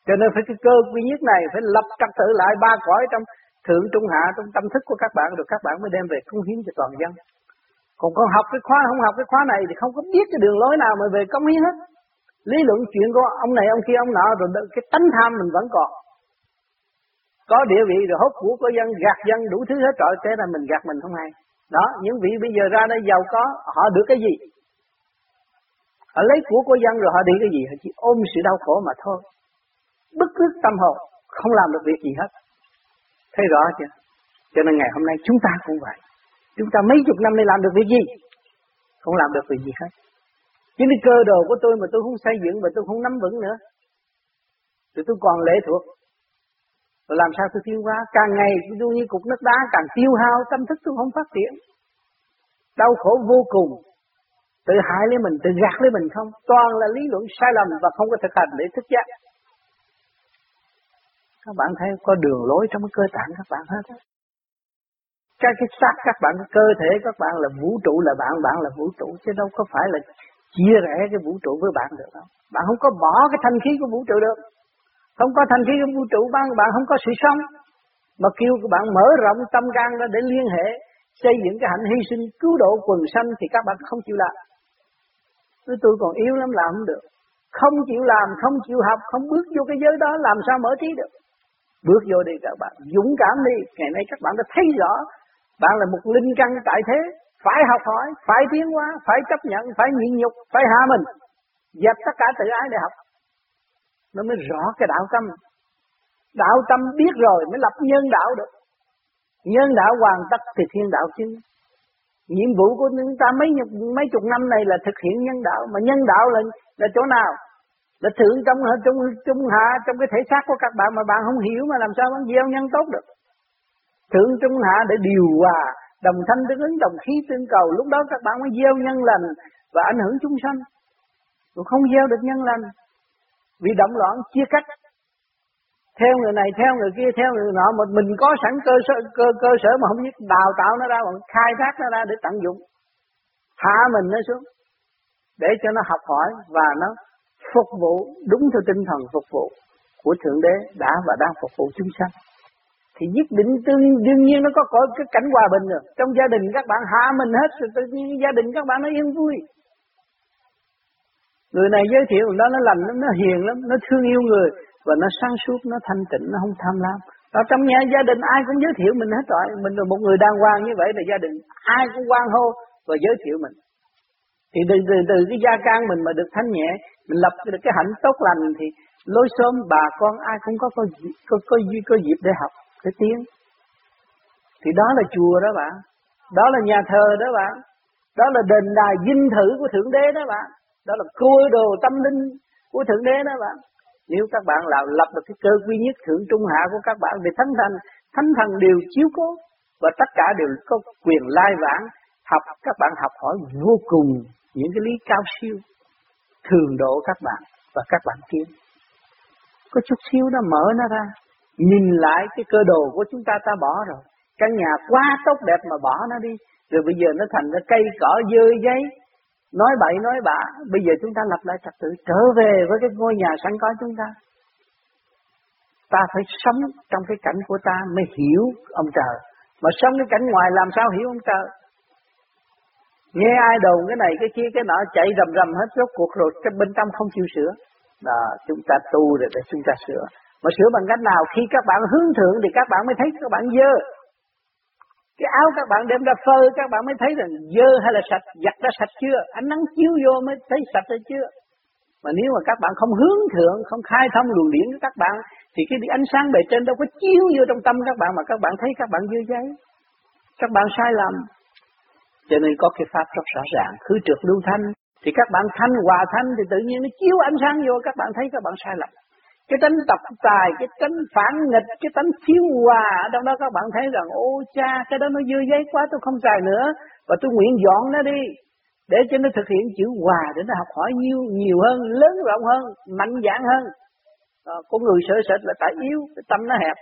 Cho nên phải cái cơ duy nhất này phải lập trật tự lại ba cõi trong thượng trung hạ, trong tâm thức của các bạn, rồi các bạn mới đem về cống hiến cho toàn dân. Còn con học cái khóa, không học cái khóa này thì không có biết cái đường lối nào mà về cống hiến hết lý luận chuyện của ông này, ông kia, ông nọ, rồi cái tánh tham mình vẫn còn. Có địa vị rồi hốt của của dân gạt dân đủ thứ hết trọi thế là mình gạt mình không hay. Đó, những vị bây giờ ra đây giàu có, họ được cái gì? Họ lấy của của dân rồi họ đi cái gì? Họ chỉ ôm sự đau khổ mà thôi. Bức rứt tâm hồn, không làm được việc gì hết. Thấy rõ chưa? Cho nên ngày hôm nay chúng ta cũng vậy. Chúng ta mấy chục năm nay làm được việc gì? Không làm được việc gì hết những cái cơ đồ của tôi mà tôi không xây dựng và tôi không nắm vững nữa. Thì tôi còn lệ thuộc. Rồi làm sao tôi tiêu hóa? Càng ngày tôi như cục nước đá càng tiêu hao tâm thức tôi không phát triển. Đau khổ vô cùng. Tự hại lấy mình, tự gạt lấy mình không. Toàn là lý luận sai lầm và không có thực hành để thức giác. Các bạn thấy có đường lối trong cái cơ tạng các bạn hết. Cái cái xác các bạn, cái cơ thể các bạn là vũ trụ là bạn, bạn là vũ trụ. Chứ đâu có phải là chia rẽ cái vũ trụ với bạn được không? Bạn không có bỏ cái thanh khí của vũ trụ được. Không có thanh khí của vũ trụ bạn bạn không có sự sống. Mà kêu các bạn mở rộng tâm can ra để liên hệ xây dựng cái hạnh hy sinh cứu độ quần sanh thì các bạn không chịu làm. Tôi tôi còn yếu lắm làm không được. Không chịu làm, không chịu học, không bước vô cái giới đó làm sao mở trí được. Bước vô đi các bạn, dũng cảm đi. Ngày nay các bạn đã thấy rõ, bạn là một linh căn tại thế, phải học hỏi, phải tiến hóa, phải chấp nhận, phải nhịn nhục, phải hạ mình, dẹp tất cả tự ái để học. Nó mới rõ cái đạo tâm. Đạo tâm biết rồi mới lập nhân đạo được. Nhân đạo hoàn tất thì thiên đạo chứng. Nhiệm vụ của chúng ta mấy mấy chục năm này là thực hiện nhân đạo, mà nhân đạo là là chỗ nào? Là thượng trong trong trung hạ trong cái thể xác của các bạn mà bạn không hiểu mà làm sao bạn gieo nhân tốt được. Thượng trung hạ để điều hòa, đồng thanh tương ứng, đồng khí tương cầu, lúc đó các bạn mới gieo nhân lành và ảnh hưởng chúng sanh. Còn không gieo được nhân lành vì động loạn chia cách. theo người này theo người kia theo người nọ mà mình có sẵn cơ sở cơ cơ sở mà không biết đào tạo nó ra mà khai thác nó ra để tận dụng hạ mình nó xuống để cho nó học hỏi và nó phục vụ đúng theo tinh thần phục vụ của thượng đế đã và đang phục vụ chúng sanh thì nhất định tương đương nhiên nó có có cái cảnh hòa bình rồi. Trong gia đình các bạn hạ mình hết rồi tự nhiên gia đình các bạn nó yên vui. Người này giới thiệu nó nó lành lắm nó hiền lắm nó thương yêu người. Và nó sáng suốt nó thanh tịnh nó không tham lam. Ở trong nhà gia đình ai cũng giới thiệu mình hết rồi. Mình là một người đàng hoàng như vậy là gia đình ai cũng quan hô và giới thiệu mình. Thì từ từ từ cái gia can mình mà được thanh nhẹ mình lập được cái hạnh tốt lành thì lối xóm bà con ai cũng có có có có, có, có dịp để học cái tiến thì đó là chùa đó bạn. Đó là nhà thờ đó bạn. Đó là đền đài dinh thự của thượng đế đó bạn. Đó là côi đồ tâm linh của thượng đế đó bạn. Nếu các bạn làm lập được cái cơ quy nhất thượng trung hạ của các bạn về thánh thần, thánh thần đều chiếu cố. Và tất cả đều có quyền lai vãng học các bạn học hỏi vô cùng những cái lý cao siêu thường độ các bạn và các bạn kiếm có chút xíu nó mở nó ra nhìn lại cái cơ đồ của chúng ta ta bỏ rồi. Căn nhà quá tốt đẹp mà bỏ nó đi. Rồi bây giờ nó thành ra cây cỏ dơ giấy. Nói bậy, nói bạ. Bây giờ chúng ta lập lại trật tự, trở về với cái ngôi nhà sẵn có chúng ta. Ta phải sống trong cái cảnh của ta mới hiểu ông trời. Mà sống cái cảnh ngoài làm sao hiểu ông trời? Nghe ai đồn cái này, cái kia, cái nọ, chạy rầm rầm hết rốt cuộc rồi, cái bên trong không chịu sửa. Đó, chúng ta tu rồi để chúng ta sửa mà sửa bằng cách nào khi các bạn hướng thượng thì các bạn mới thấy các bạn dơ cái áo các bạn đem ra phơi các bạn mới thấy rằng dơ hay là sạch, giặt đã sạch chưa, ánh nắng chiếu vô mới thấy sạch hay chưa. Mà nếu mà các bạn không hướng thượng, không khai thông luồng điển của các bạn, thì cái ánh sáng bề trên đâu có chiếu vô trong tâm các bạn mà các bạn thấy các bạn dơ giấy. Các bạn sai lầm. Cho nên có cái pháp rất rõ ràng, khứ trượt lưu thanh. Thì các bạn thanh hòa thanh thì tự nhiên nó chiếu ánh sáng vô các bạn thấy các bạn sai lầm cái tánh tập tài cái tánh phản nghịch cái tánh thiếu hòa ở trong đó các bạn thấy rằng ô cha cái đó nó dư giấy quá tôi không xài nữa. Và tôi nguyện dọn nó đi để cho nó thực hiện chữ hòa để nó học hỏi nhiều nhiều hơn lớn rộng hơn mạnh dạn hơn. À, con người sợ sệt là tại yếu cái tâm nó hẹp.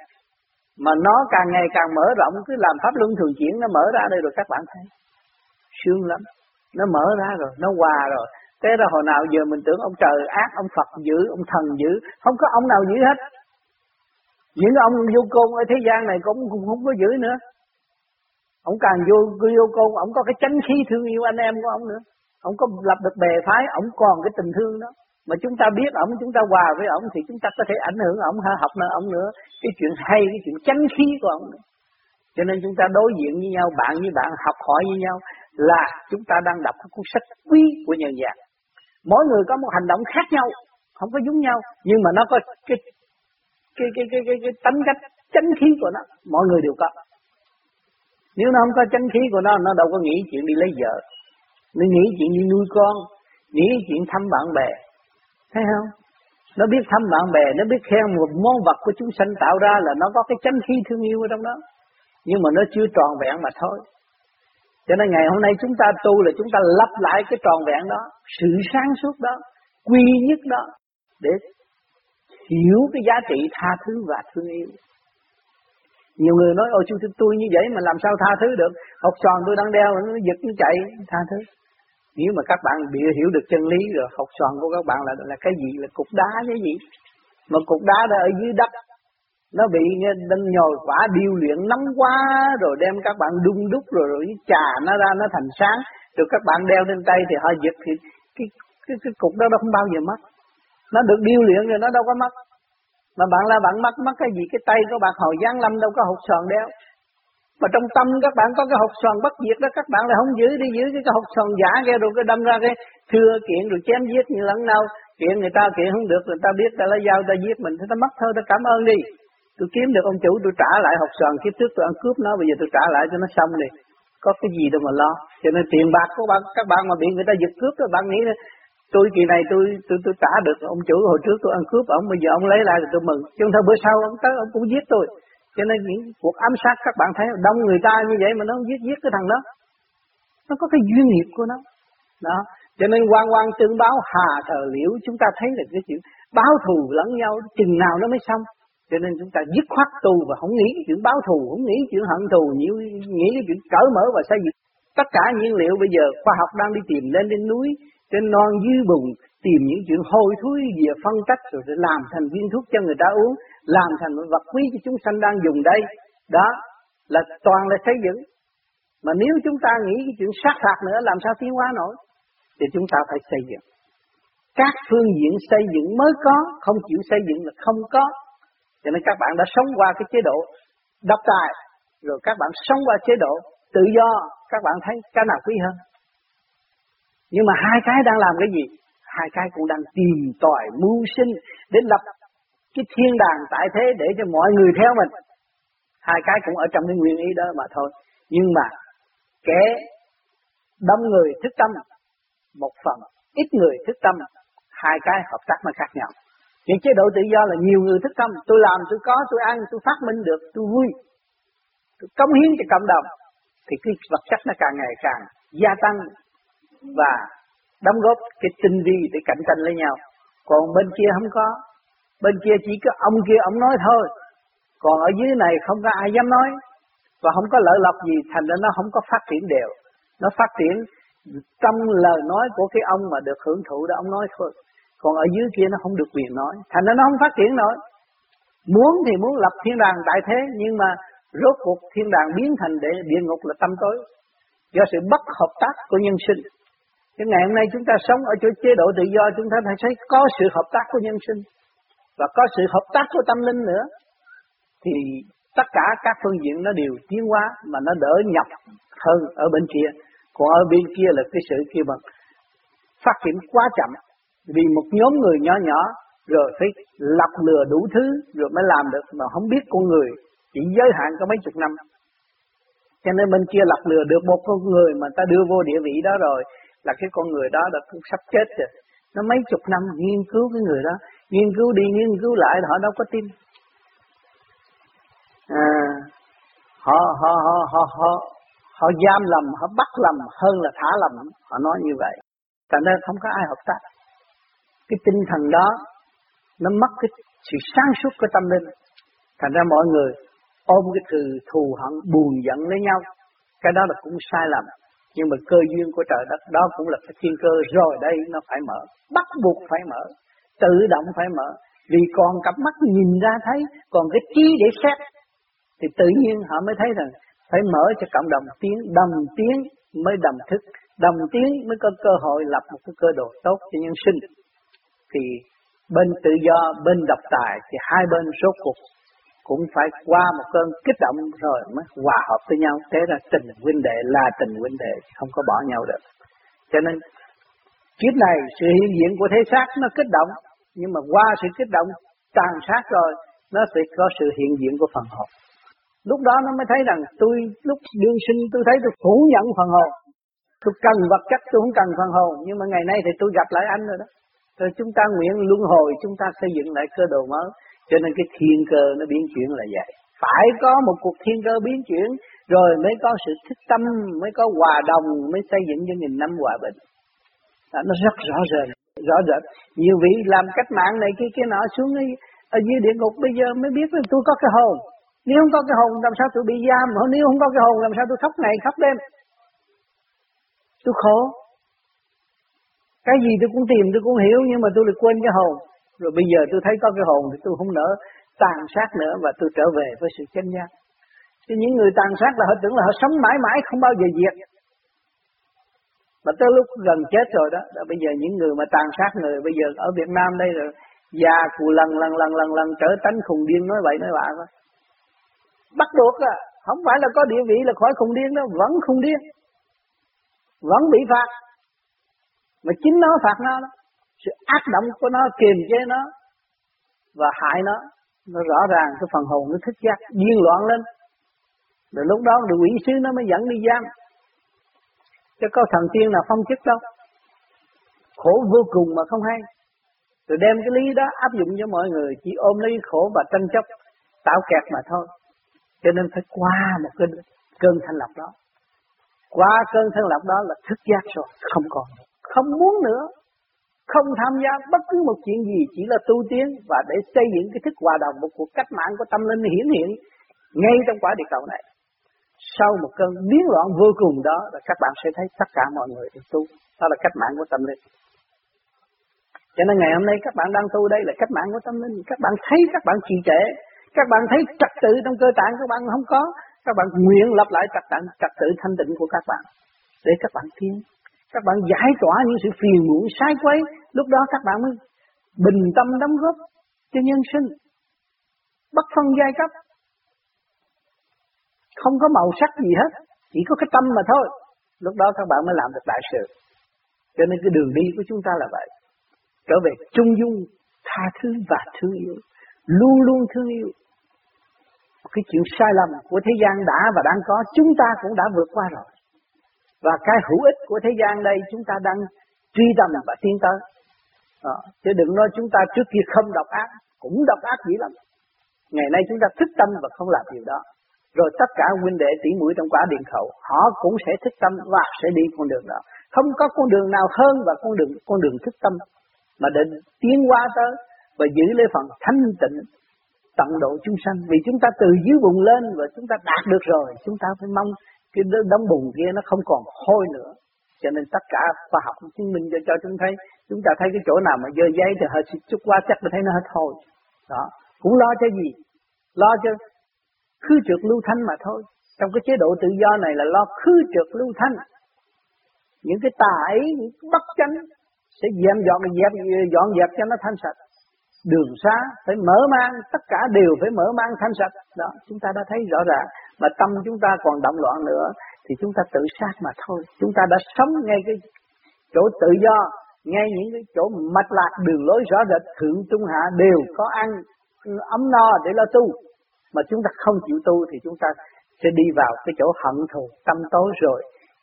Mà nó càng ngày càng mở rộng cứ làm pháp luân thường chuyển nó mở ra đây rồi các bạn thấy. Sương lắm. Nó mở ra rồi nó hòa rồi. Thế ra hồi nào giờ mình tưởng ông trời ác, ông Phật dữ, ông thần dữ, không có ông nào dữ hết. Những ông vô côn ở thế gian này cũng không, không có dữ nữa. Ông càng vô vô côn, ông có cái chánh khí thương yêu anh em của ông nữa. Ông có lập được bè phái, ông còn cái tình thương đó. Mà chúng ta biết ông, chúng ta hòa với ông thì chúng ta có thể ảnh hưởng ông, học nơi ông nữa. Cái chuyện hay, cái chuyện chánh khí của ông nữa. Cho nên chúng ta đối diện với nhau, bạn với bạn học hỏi với nhau là chúng ta đang đọc cái cuốn sách quý của nhân dạng mỗi người có một hành động khác nhau không có giống nhau nhưng mà nó có cái cái cái cái cái, cái tánh cách chánh khí của nó mọi người đều có. Nếu nó không có chánh khí của nó nó đâu có nghĩ chuyện đi lấy vợ. Nó nghĩ chuyện đi nuôi con nghĩ chuyện thăm bạn bè. Thấy không? Nó biết thăm bạn bè nó biết khen một món vật của chúng sanh tạo ra là nó có cái chánh khí thương yêu ở trong đó. Nhưng mà nó chưa tròn vẹn mà thôi cho nên ngày hôm nay chúng ta tu là chúng ta lặp lại cái tròn vẹn đó, sự sáng suốt đó, quy nhất đó để hiểu cái giá trị tha thứ và thương yêu. Nhiều người nói ôi chú tôi như vậy mà làm sao tha thứ được? Học tròn tôi đang đeo nó giật nó chạy tha thứ. Nếu mà các bạn bị hiểu được chân lý rồi Học tròn của các bạn là là cái gì? Là cục đá cái gì? Mà cục đá đó ở dưới đất nó bị đâm nhồi quả điêu luyện nóng quá rồi đem các bạn đun đúc rồi rồi trà nó ra nó thành sáng. Rồi các bạn đeo lên tay thì họ giật thì cái cái, cái cục đó nó không bao giờ mất. Nó được điêu luyện rồi nó đâu có mất. Mà bạn là bạn mất mất cái gì? Cái tay của bạn hồi giáng lâm đâu có hột sòn đeo. Mà trong tâm các bạn có cái hột xoàn bất diệt đó các bạn lại không giữ đi giữ cái, cái hột xoàn giả kia rồi cái đâm ra cái thưa kiện rồi chém giết như lẫn nhau. Kiện người ta kiện không được người ta biết ta lấy dao ta giết mình thì ta mất thôi ta cảm ơn đi tôi kiếm được ông chủ, tôi trả lại học sòn kiếp trước, tôi ăn cướp nó, bây giờ tôi trả lại cho nó xong đi. Có cái gì đâu mà lo. Cho nên tiền bạc của bạn, các bạn mà bị người ta giật cướp các bạn nghĩ tôi kỳ này tôi tôi tôi trả được ông chủ. Hồi trước tôi ăn cướp ông, bây giờ ông lấy lại thì tôi mừng. Chứ không thôi, bữa sau ông tới, ông cũng giết tôi. Cho nên những cuộc ám sát các bạn thấy đông người ta như vậy mà nó không giết giết cái thằng đó. Nó có cái duyên nghiệp của nó. Đó. Cho nên quan quan tương báo hà thờ liễu, chúng ta thấy là cái chuyện báo thù lẫn nhau, chừng nào nó mới xong cho nên chúng ta dứt khoát tu và không nghĩ cái chuyện báo thù, không nghĩ chuyện hận thù, nghĩ nghĩ cái chuyện cởi mở và xây dựng. Tất cả nhiên liệu bây giờ khoa học đang đi tìm lên trên núi, trên non dưới bùn, tìm những chuyện hôi thối về phân cách, rồi để làm thành viên thuốc cho người ta uống, làm thành một vật quý cho chúng sanh đang dùng đây. Đó là toàn là xây dựng. Mà nếu chúng ta nghĩ cái chuyện sát phạt nữa, làm sao tiến hóa nổi? Thì chúng ta phải xây dựng. Các phương diện xây dựng mới có, không chịu xây dựng là không có cho nên các bạn đã sống qua cái chế độ độc tài, rồi các bạn sống qua chế độ tự do, các bạn thấy cái nào quý hơn? Nhưng mà hai cái đang làm cái gì? Hai cái cũng đang tìm tòi, mưu sinh để lập cái thiên đàng tại thế để cho mọi người theo mình. Hai cái cũng ở trong cái nguyên ý đó mà thôi. Nhưng mà kẻ đông người thức tâm, một phần ít người thức tâm, hai cái hợp tác mà khác nhau những chế độ tự do là nhiều người thức tâm tôi làm, tôi có, tôi ăn, tôi phát minh được, tôi vui. Tôi cống hiến cho cộng đồng. Thì cái vật chất nó càng ngày càng gia tăng và đóng góp cái tinh vi để cạnh tranh lấy nhau. Còn bên kia không có. Bên kia chỉ có ông kia, ông nói thôi. Còn ở dưới này không có ai dám nói. Và không có lợi lộc gì, thành ra nó không có phát triển đều. Nó phát triển trong lời nói của cái ông mà được hưởng thụ đó, ông nói thôi còn ở dưới kia nó không được quyền nói. Thành ra nó không phát triển nổi. Muốn thì muốn lập thiên đàng đại thế, nhưng mà rốt cuộc thiên đàng biến thành để địa ngục là tâm tối. Do sự bất hợp tác của nhân sinh. Cái ngày hôm nay chúng ta sống ở chỗ chế độ tự do, chúng ta phải thấy có sự hợp tác của nhân sinh. Và có sự hợp tác của tâm linh nữa. Thì tất cả các phương diện nó đều tiến hóa mà nó đỡ nhập hơn ở bên kia. Còn ở bên kia là cái sự kia bằng phát triển quá chậm vì một nhóm người nhỏ nhỏ rồi phải lập lừa đủ thứ rồi mới làm được mà không biết con người chỉ giới hạn có mấy chục năm. Cho nên bên kia lập lừa được một con người mà ta đưa vô địa vị đó rồi là cái con người đó đã cũng sắp chết rồi. Nó mấy chục năm nghiên cứu cái người đó nghiên cứu đi nghiên cứu lại họ đâu có tin. À, họ họ họ họ họ họ giam lầm họ bắt lầm hơn là thả lầm. Họ nói như vậy. Thành nên không có ai hợp tác cái tinh thần đó, nó mất cái sự sáng suốt của tâm linh. Thành ra mọi người ôm cái từ thù hận, buồn giận lấy nhau. Cái đó là cũng sai lầm. Nhưng mà cơ duyên của trời đất, đó cũng là cái thiên cơ. Rồi đây nó phải mở. Bắt buộc phải mở. Tự động phải mở. Vì còn cặp mắt nhìn ra thấy, còn cái trí để xét, thì tự nhiên họ mới thấy rằng phải mở cho cộng đồng tiếng, đồng tiến mới đồng thức, đồng tiến mới có cơ hội lập một cái cơ đồ tốt cho nhân sinh thì bên tự do, bên độc tài thì hai bên số cuộc cũng phải qua một cơn kích động rồi mới hòa hợp với nhau. Thế là tình huynh đệ là tình huynh đệ, không có bỏ nhau được. Cho nên kiếp này sự hiện diện của thế xác nó kích động, nhưng mà qua sự kích động tàn sát rồi, nó sẽ có sự hiện diện của phần hồn. Lúc đó nó mới thấy rằng tôi, lúc đương sinh tôi thấy tôi phủ nhận phần hồn. Tôi cần vật chất, tôi không cần phần hồn, nhưng mà ngày nay thì tôi gặp lại anh rồi đó rồi chúng ta nguyện luân hồi chúng ta xây dựng lại cơ đồ mới. Cho nên cái thiên cơ nó biến chuyển là vậy. Phải có một cuộc thiên cơ biến chuyển rồi mới có sự thích tâm mới có hòa đồng mới xây dựng cho nghìn năm hòa bình. Đó, nó rất rõ rệt rõ rệt. Nhiều vị làm cách mạng này kia kia nọ xuống ở, ở dưới địa ngục bây giờ mới biết là tôi có cái hồn. Nếu không có cái hồn làm sao tôi bị giam? Nếu không có cái hồn làm sao tôi khóc ngày khóc đêm? Tôi khổ cái gì tôi cũng tìm tôi cũng hiểu nhưng mà tôi lại quên cái hồn rồi bây giờ tôi thấy có cái hồn thì tôi không nỡ tàn sát nữa và tôi trở về với sự chánh giác Chứ những người tàn sát là họ tưởng là họ sống mãi mãi không bao giờ diệt mà tới lúc gần chết rồi đó, là bây giờ những người mà tàn sát người bây giờ ở Việt Nam đây rồi già cù lần lần lần lần lần trở tánh khùng điên nói vậy nói bạn thôi bắt buộc à Không phải là có địa vị là khỏi khùng điên đâu, vẫn khùng điên. Vẫn bị phạt. Mà chính nó phạt nó đó. Sự ác động của nó kiềm chế nó và hại nó. Nó rõ ràng cái phần hồn nó thích giác, điên loạn lên. Rồi lúc đó được quỷ sứ nó mới dẫn đi giam. Chứ có thần tiên nào phong chức đâu. Khổ vô cùng mà không hay. Rồi đem cái lý đó áp dụng cho mọi người Chỉ ôm lấy khổ và tranh chấp Tạo kẹt mà thôi Cho nên phải qua một cái cơn thanh lập đó Qua cơn thanh lập đó là thức giác rồi Không còn không muốn nữa Không tham gia bất cứ một chuyện gì Chỉ là tu tiến Và để xây dựng cái thức hòa đồng Một cuộc cách mạng của tâm linh hiển hiện Ngay trong quả địa cầu này Sau một cơn biến loạn vô cùng đó là Các bạn sẽ thấy tất cả mọi người đều tu Đó là cách mạng của tâm linh cho nên ngày hôm nay các bạn đang tu đây là cách mạng của tâm linh. Các bạn thấy các bạn trì trệ. Các bạn thấy trật tự trong cơ tạng các bạn không có. Các bạn nguyện lập lại trật tự, trật tự thanh tịnh của các bạn. Để các bạn tiến. Các bạn giải tỏa những sự phiền muộn, sai quấy. Lúc đó các bạn mới bình tâm đóng góp cho nhân sinh. Bất phân giai cấp. Không có màu sắc gì hết. Chỉ có cái tâm mà thôi. Lúc đó các bạn mới làm được đại sự. Cho nên cái đường đi của chúng ta là vậy trở về trung dung, tha thứ và thương yêu luôn luôn thương yêu cái chuyện sai lầm của thế gian đã và đang có, chúng ta cũng đã vượt qua rồi và cái hữu ích của thế gian đây chúng ta đang truy tầm và tiến tới. À, chứ đừng nói chúng ta trước kia không độc ác cũng độc ác dữ lắm. Ngày nay chúng ta thức tâm và không làm điều đó. Rồi tất cả huynh đệ tỷ mũi trong quả điện khẩu họ cũng sẽ thức tâm và sẽ đi con đường đó. Không có con đường nào hơn và con đường con đường thức tâm mà định tiến qua tới và giữ lấy phần thanh tịnh tận độ chúng sanh. Vì chúng ta từ dưới bụng lên và chúng ta đạt được rồi chúng ta phải mong cái đống bùn kia nó không còn hôi nữa. Cho nên tất cả khoa học chứng minh cho cho chúng thấy, chúng ta thấy cái chỗ nào mà dơ giấy thì hơi chút qua chắc là thấy nó hết thôi đó, cũng lo cho gì? Lo cho khứ trượt lưu thanh mà thôi. Trong cái chế độ tự do này là lo khứ trượt lưu thanh. Những cái tà ấy, những cái bất chánh sẽ dẹp dọn dẹp dọn dẹp cho nó thanh sạch. Đường xa phải mở mang, tất cả đều phải mở mang thanh sạch. Đó, chúng ta đã thấy rõ ràng mà tâm chúng ta còn động loạn nữa, thì chúng ta tự sát mà thôi. Chúng ta đã sống ngay cái chỗ tự do, ngay những cái chỗ mạch lạc, đường lối rõ rệt, thượng trung hạ, đều có ăn ấm no để lo tu. Mà chúng ta không chịu tu thì chúng ta sẽ đi vào cái chỗ hận thù, tâm tối rồi.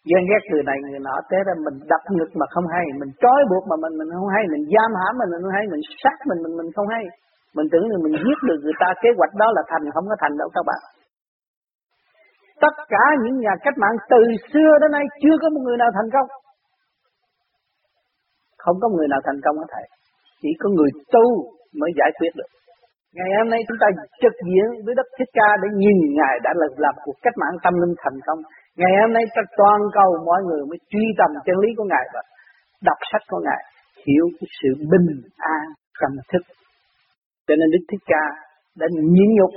Ghen ghét người này, người nọ thế ra, mình đập ngực mà không hay, mình trói buộc mà mình mình không hay, mình giam hãm mình mình không hay, mình sát mình mình mình không hay. Mình tưởng là mình giết được người ta, kế hoạch đó là thành, không có thành đâu các bạn tất cả những nhà cách mạng từ xưa đến nay chưa có một người nào thành công. Không có người nào thành công hết thầy. Chỉ có người tu mới giải quyết được. Ngày hôm nay chúng ta trực diện với đất thích ca để nhìn ngài đã làm làm cuộc cách mạng tâm linh thành công. Ngày hôm nay tất toàn cầu mọi người mới truy tầm chân lý của Ngài và đọc sách của Ngài, hiểu cái sự bình an tâm thức. Cho nên Đức Thích Ca đã nhịn nhục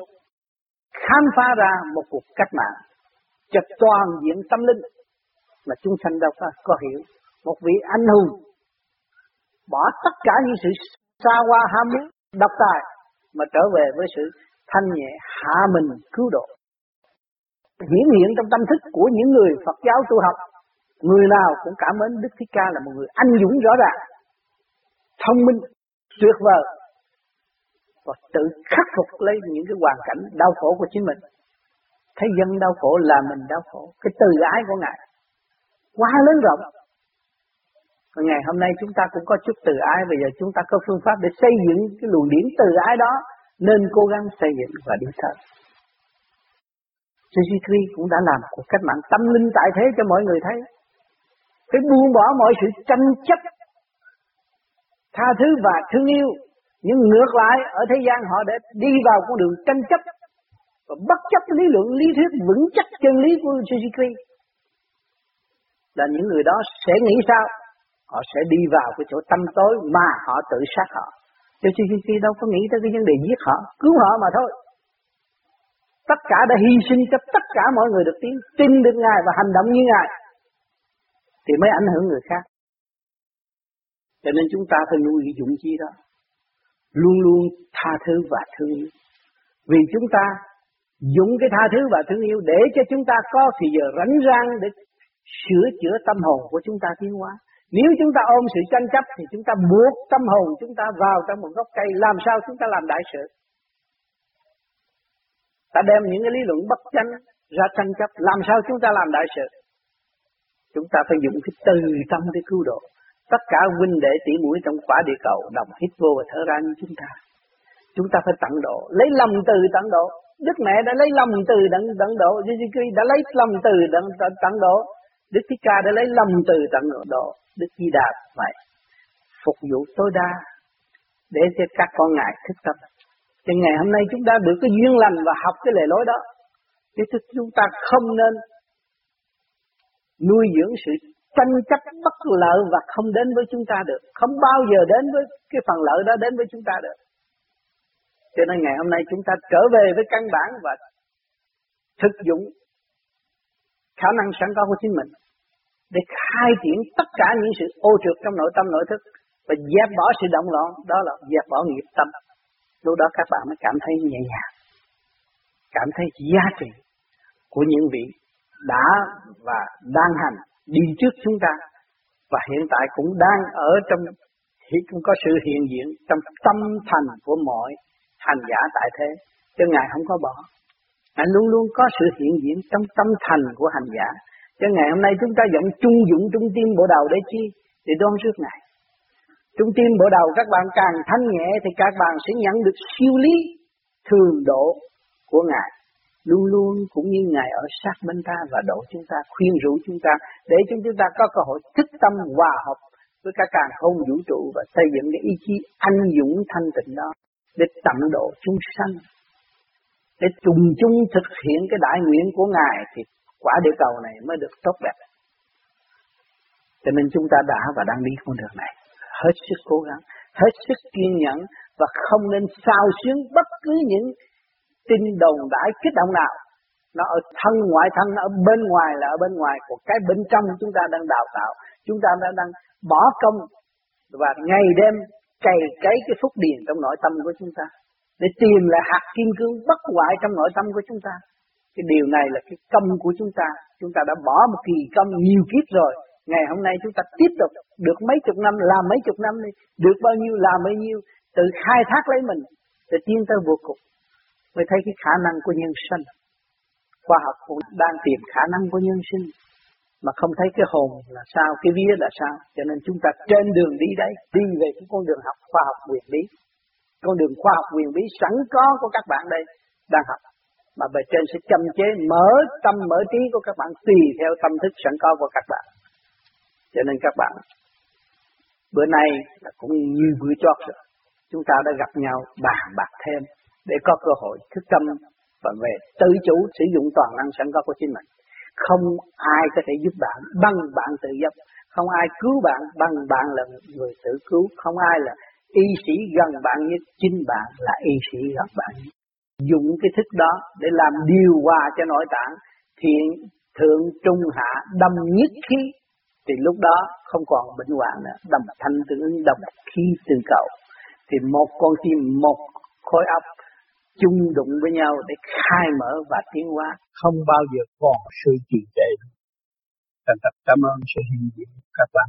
khám phá ra một cuộc cách mạng cho toàn diện tâm linh mà chúng sanh đâu có, có hiểu. Một vị anh hùng bỏ tất cả những sự xa hoa ham muốn, độc tài mà trở về với sự thanh nhẹ hạ mình cứu độ hiển hiện trong tâm thức của những người Phật giáo tu học. Người nào cũng cảm mến Đức Thích Ca là một người anh dũng rõ ràng, thông minh, tuyệt vời và tự khắc phục lấy những cái hoàn cảnh đau khổ của chính mình. Thấy dân đau khổ là mình đau khổ. Cái từ ái của Ngài quá lớn rộng. Và ngày hôm nay chúng ta cũng có chút từ ái, bây giờ chúng ta có phương pháp để xây dựng cái luồng điển từ ái đó, nên cố gắng xây dựng và đi thật. CC3 cũng đã làm cuộc cách mạng tâm linh tại thế cho mọi người thấy. Phải buông bỏ mọi sự tranh chấp, tha thứ và thương yêu. Nhưng ngược lại, ở thế gian họ để đi vào con đường tranh chấp và bất chấp lý luận, lý thuyết vững chắc chân lý của Jesus Christ Là những người đó sẽ nghĩ sao? Họ sẽ đi vào cái chỗ tâm tối mà họ tự sát họ. Cho Jesus đâu có nghĩ tới cái vấn đề giết họ, cứu họ mà thôi. Tất cả đã hy sinh cho tất cả mọi người được tiến, tin được Ngài và hành động như Ngài. Thì mới ảnh hưởng người khác. Cho nên chúng ta phải nuôi cái dũng chi đó. Luôn luôn tha thứ và thương. Vì chúng ta dùng cái tha thứ và thương yêu để cho chúng ta có thì giờ rảnh rang để sửa chữa tâm hồn của chúng ta tiến hóa. Nếu chúng ta ôm sự tranh chấp thì chúng ta buộc tâm hồn chúng ta vào trong một gốc cây làm sao chúng ta làm đại sự. Ta đem những cái lý luận bất chánh ra tranh chấp làm sao chúng ta làm đại sự. Chúng ta phải dùng cái từ tâm để cứu độ. Tất cả huynh đệ tỷ mũi trong quả địa cầu đồng hít vô và thở ra như chúng ta. Chúng ta phải tận độ, lấy lòng từ tận độ. Đức mẹ đã lấy lòng từ đặng đặng độ, Jesus Christ đã lấy lòng từ đặng tặng độ. Đức Thích Ca đã lấy lòng từ tặng độ, Đức Di Đà vậy. Phục vụ tối đa để cho các con ngài thức tâm. Thì ngày hôm nay chúng ta được cái duyên lành và học cái lề lối đó. Chứ chúng ta không nên nuôi dưỡng sự tranh chấp bất lợi và không đến với chúng ta được. Không bao giờ đến với cái phần lợi đó đến với chúng ta được. Cho nên ngày hôm nay chúng ta trở về với căn bản và thực dụng khả năng sẵn có của chính mình để khai triển tất cả những sự ô trượt trong nội tâm, nội thức và dẹp bỏ sự động loạn. Đó là dẹp bỏ nghiệp tâm. Lúc đó các bạn mới cảm thấy nhẹ nhàng, cảm thấy giá trị của những vị đã và đang hành đi trước chúng ta và hiện tại cũng đang ở trong, cũng có sự hiện diện trong tâm thành của mọi hành giả tại thế cho ngài không có bỏ. Ngài luôn luôn có sự hiện diện trong tâm thành của hành giả. Cho ngày hôm nay chúng ta dẫn chung dụng trung tim bộ đầu để chi? Để đoan trước ngài. Trung tim bộ đầu các bạn càng thanh nhẹ thì các bạn sẽ nhận được siêu lý thường độ của ngài. Luôn luôn cũng như Ngài ở sát bên ta và độ chúng ta, khuyên rủ chúng ta để chúng chúng ta có cơ hội thức tâm hòa hợp với cả càng không vũ trụ và xây dựng cái ý chí anh dũng thanh tịnh đó để tận độ chúng sanh để trùng chung thực hiện cái đại nguyện của Ngài thì quả địa cầu này mới được tốt đẹp. Cho nên chúng ta đã và đang đi con đường này. Hết sức cố gắng, hết sức kiên nhẫn và không nên sao xuyến bất cứ những tin đồn đại kích động nào nó ở thân ngoại thân nó ở bên ngoài là ở bên ngoài của cái bên trong chúng ta đang đào tạo chúng ta đang đang bỏ công và ngày đêm cày cấy cái phúc điền trong nội tâm của chúng ta, để tìm lại hạt kim cương bất hoại trong nội tâm của chúng ta. Cái điều này là cái công của chúng ta. Chúng ta đã bỏ một kỳ công nhiều kiếp rồi. Ngày hôm nay chúng ta tiếp tục được mấy chục năm, làm mấy chục năm đi, được bao nhiêu, làm bao nhiêu, tự khai thác lấy mình để tiến tới vô cùng. Mới thấy cái khả năng của nhân sinh. Khoa học cũng đang tìm khả năng của nhân sinh mà không thấy cái hồn là sao, cái vía là sao. Cho nên chúng ta trên đường đi đấy, đi về cái con đường học khoa học quyền bí. Con đường khoa học quyền bí sẵn có của các bạn đây đang học. Mà bề trên sẽ châm chế mở tâm mở trí của các bạn tùy theo tâm thức sẵn có của các bạn. Cho nên các bạn bữa nay là cũng như bữa chót rồi. Chúng ta đã gặp nhau bàn bạc thêm để có cơ hội thức tâm và về tự chủ sử dụng toàn năng sẵn có của chính mình. Không ai có thể giúp bạn bằng bạn tự giúp, không ai cứu bạn bằng bạn là người tự cứu, không ai là y sĩ gần bạn nhất, chính bạn là y sĩ gần bạn. Nhất. Dùng cái thức đó để làm điều hòa cho nội tạng, thiện, thượng, trung, hạ, đâm nhất khí, thì lúc đó không còn bệnh hoạn nữa, đầm thanh tương ứng, đầm khí từ cầu. Thì một con tim, một khối óc chung đụng với nhau để khai mở và tiến hóa không bao giờ còn sự trì trệ. Thành thật cảm ơn sự hiện diện các bạn.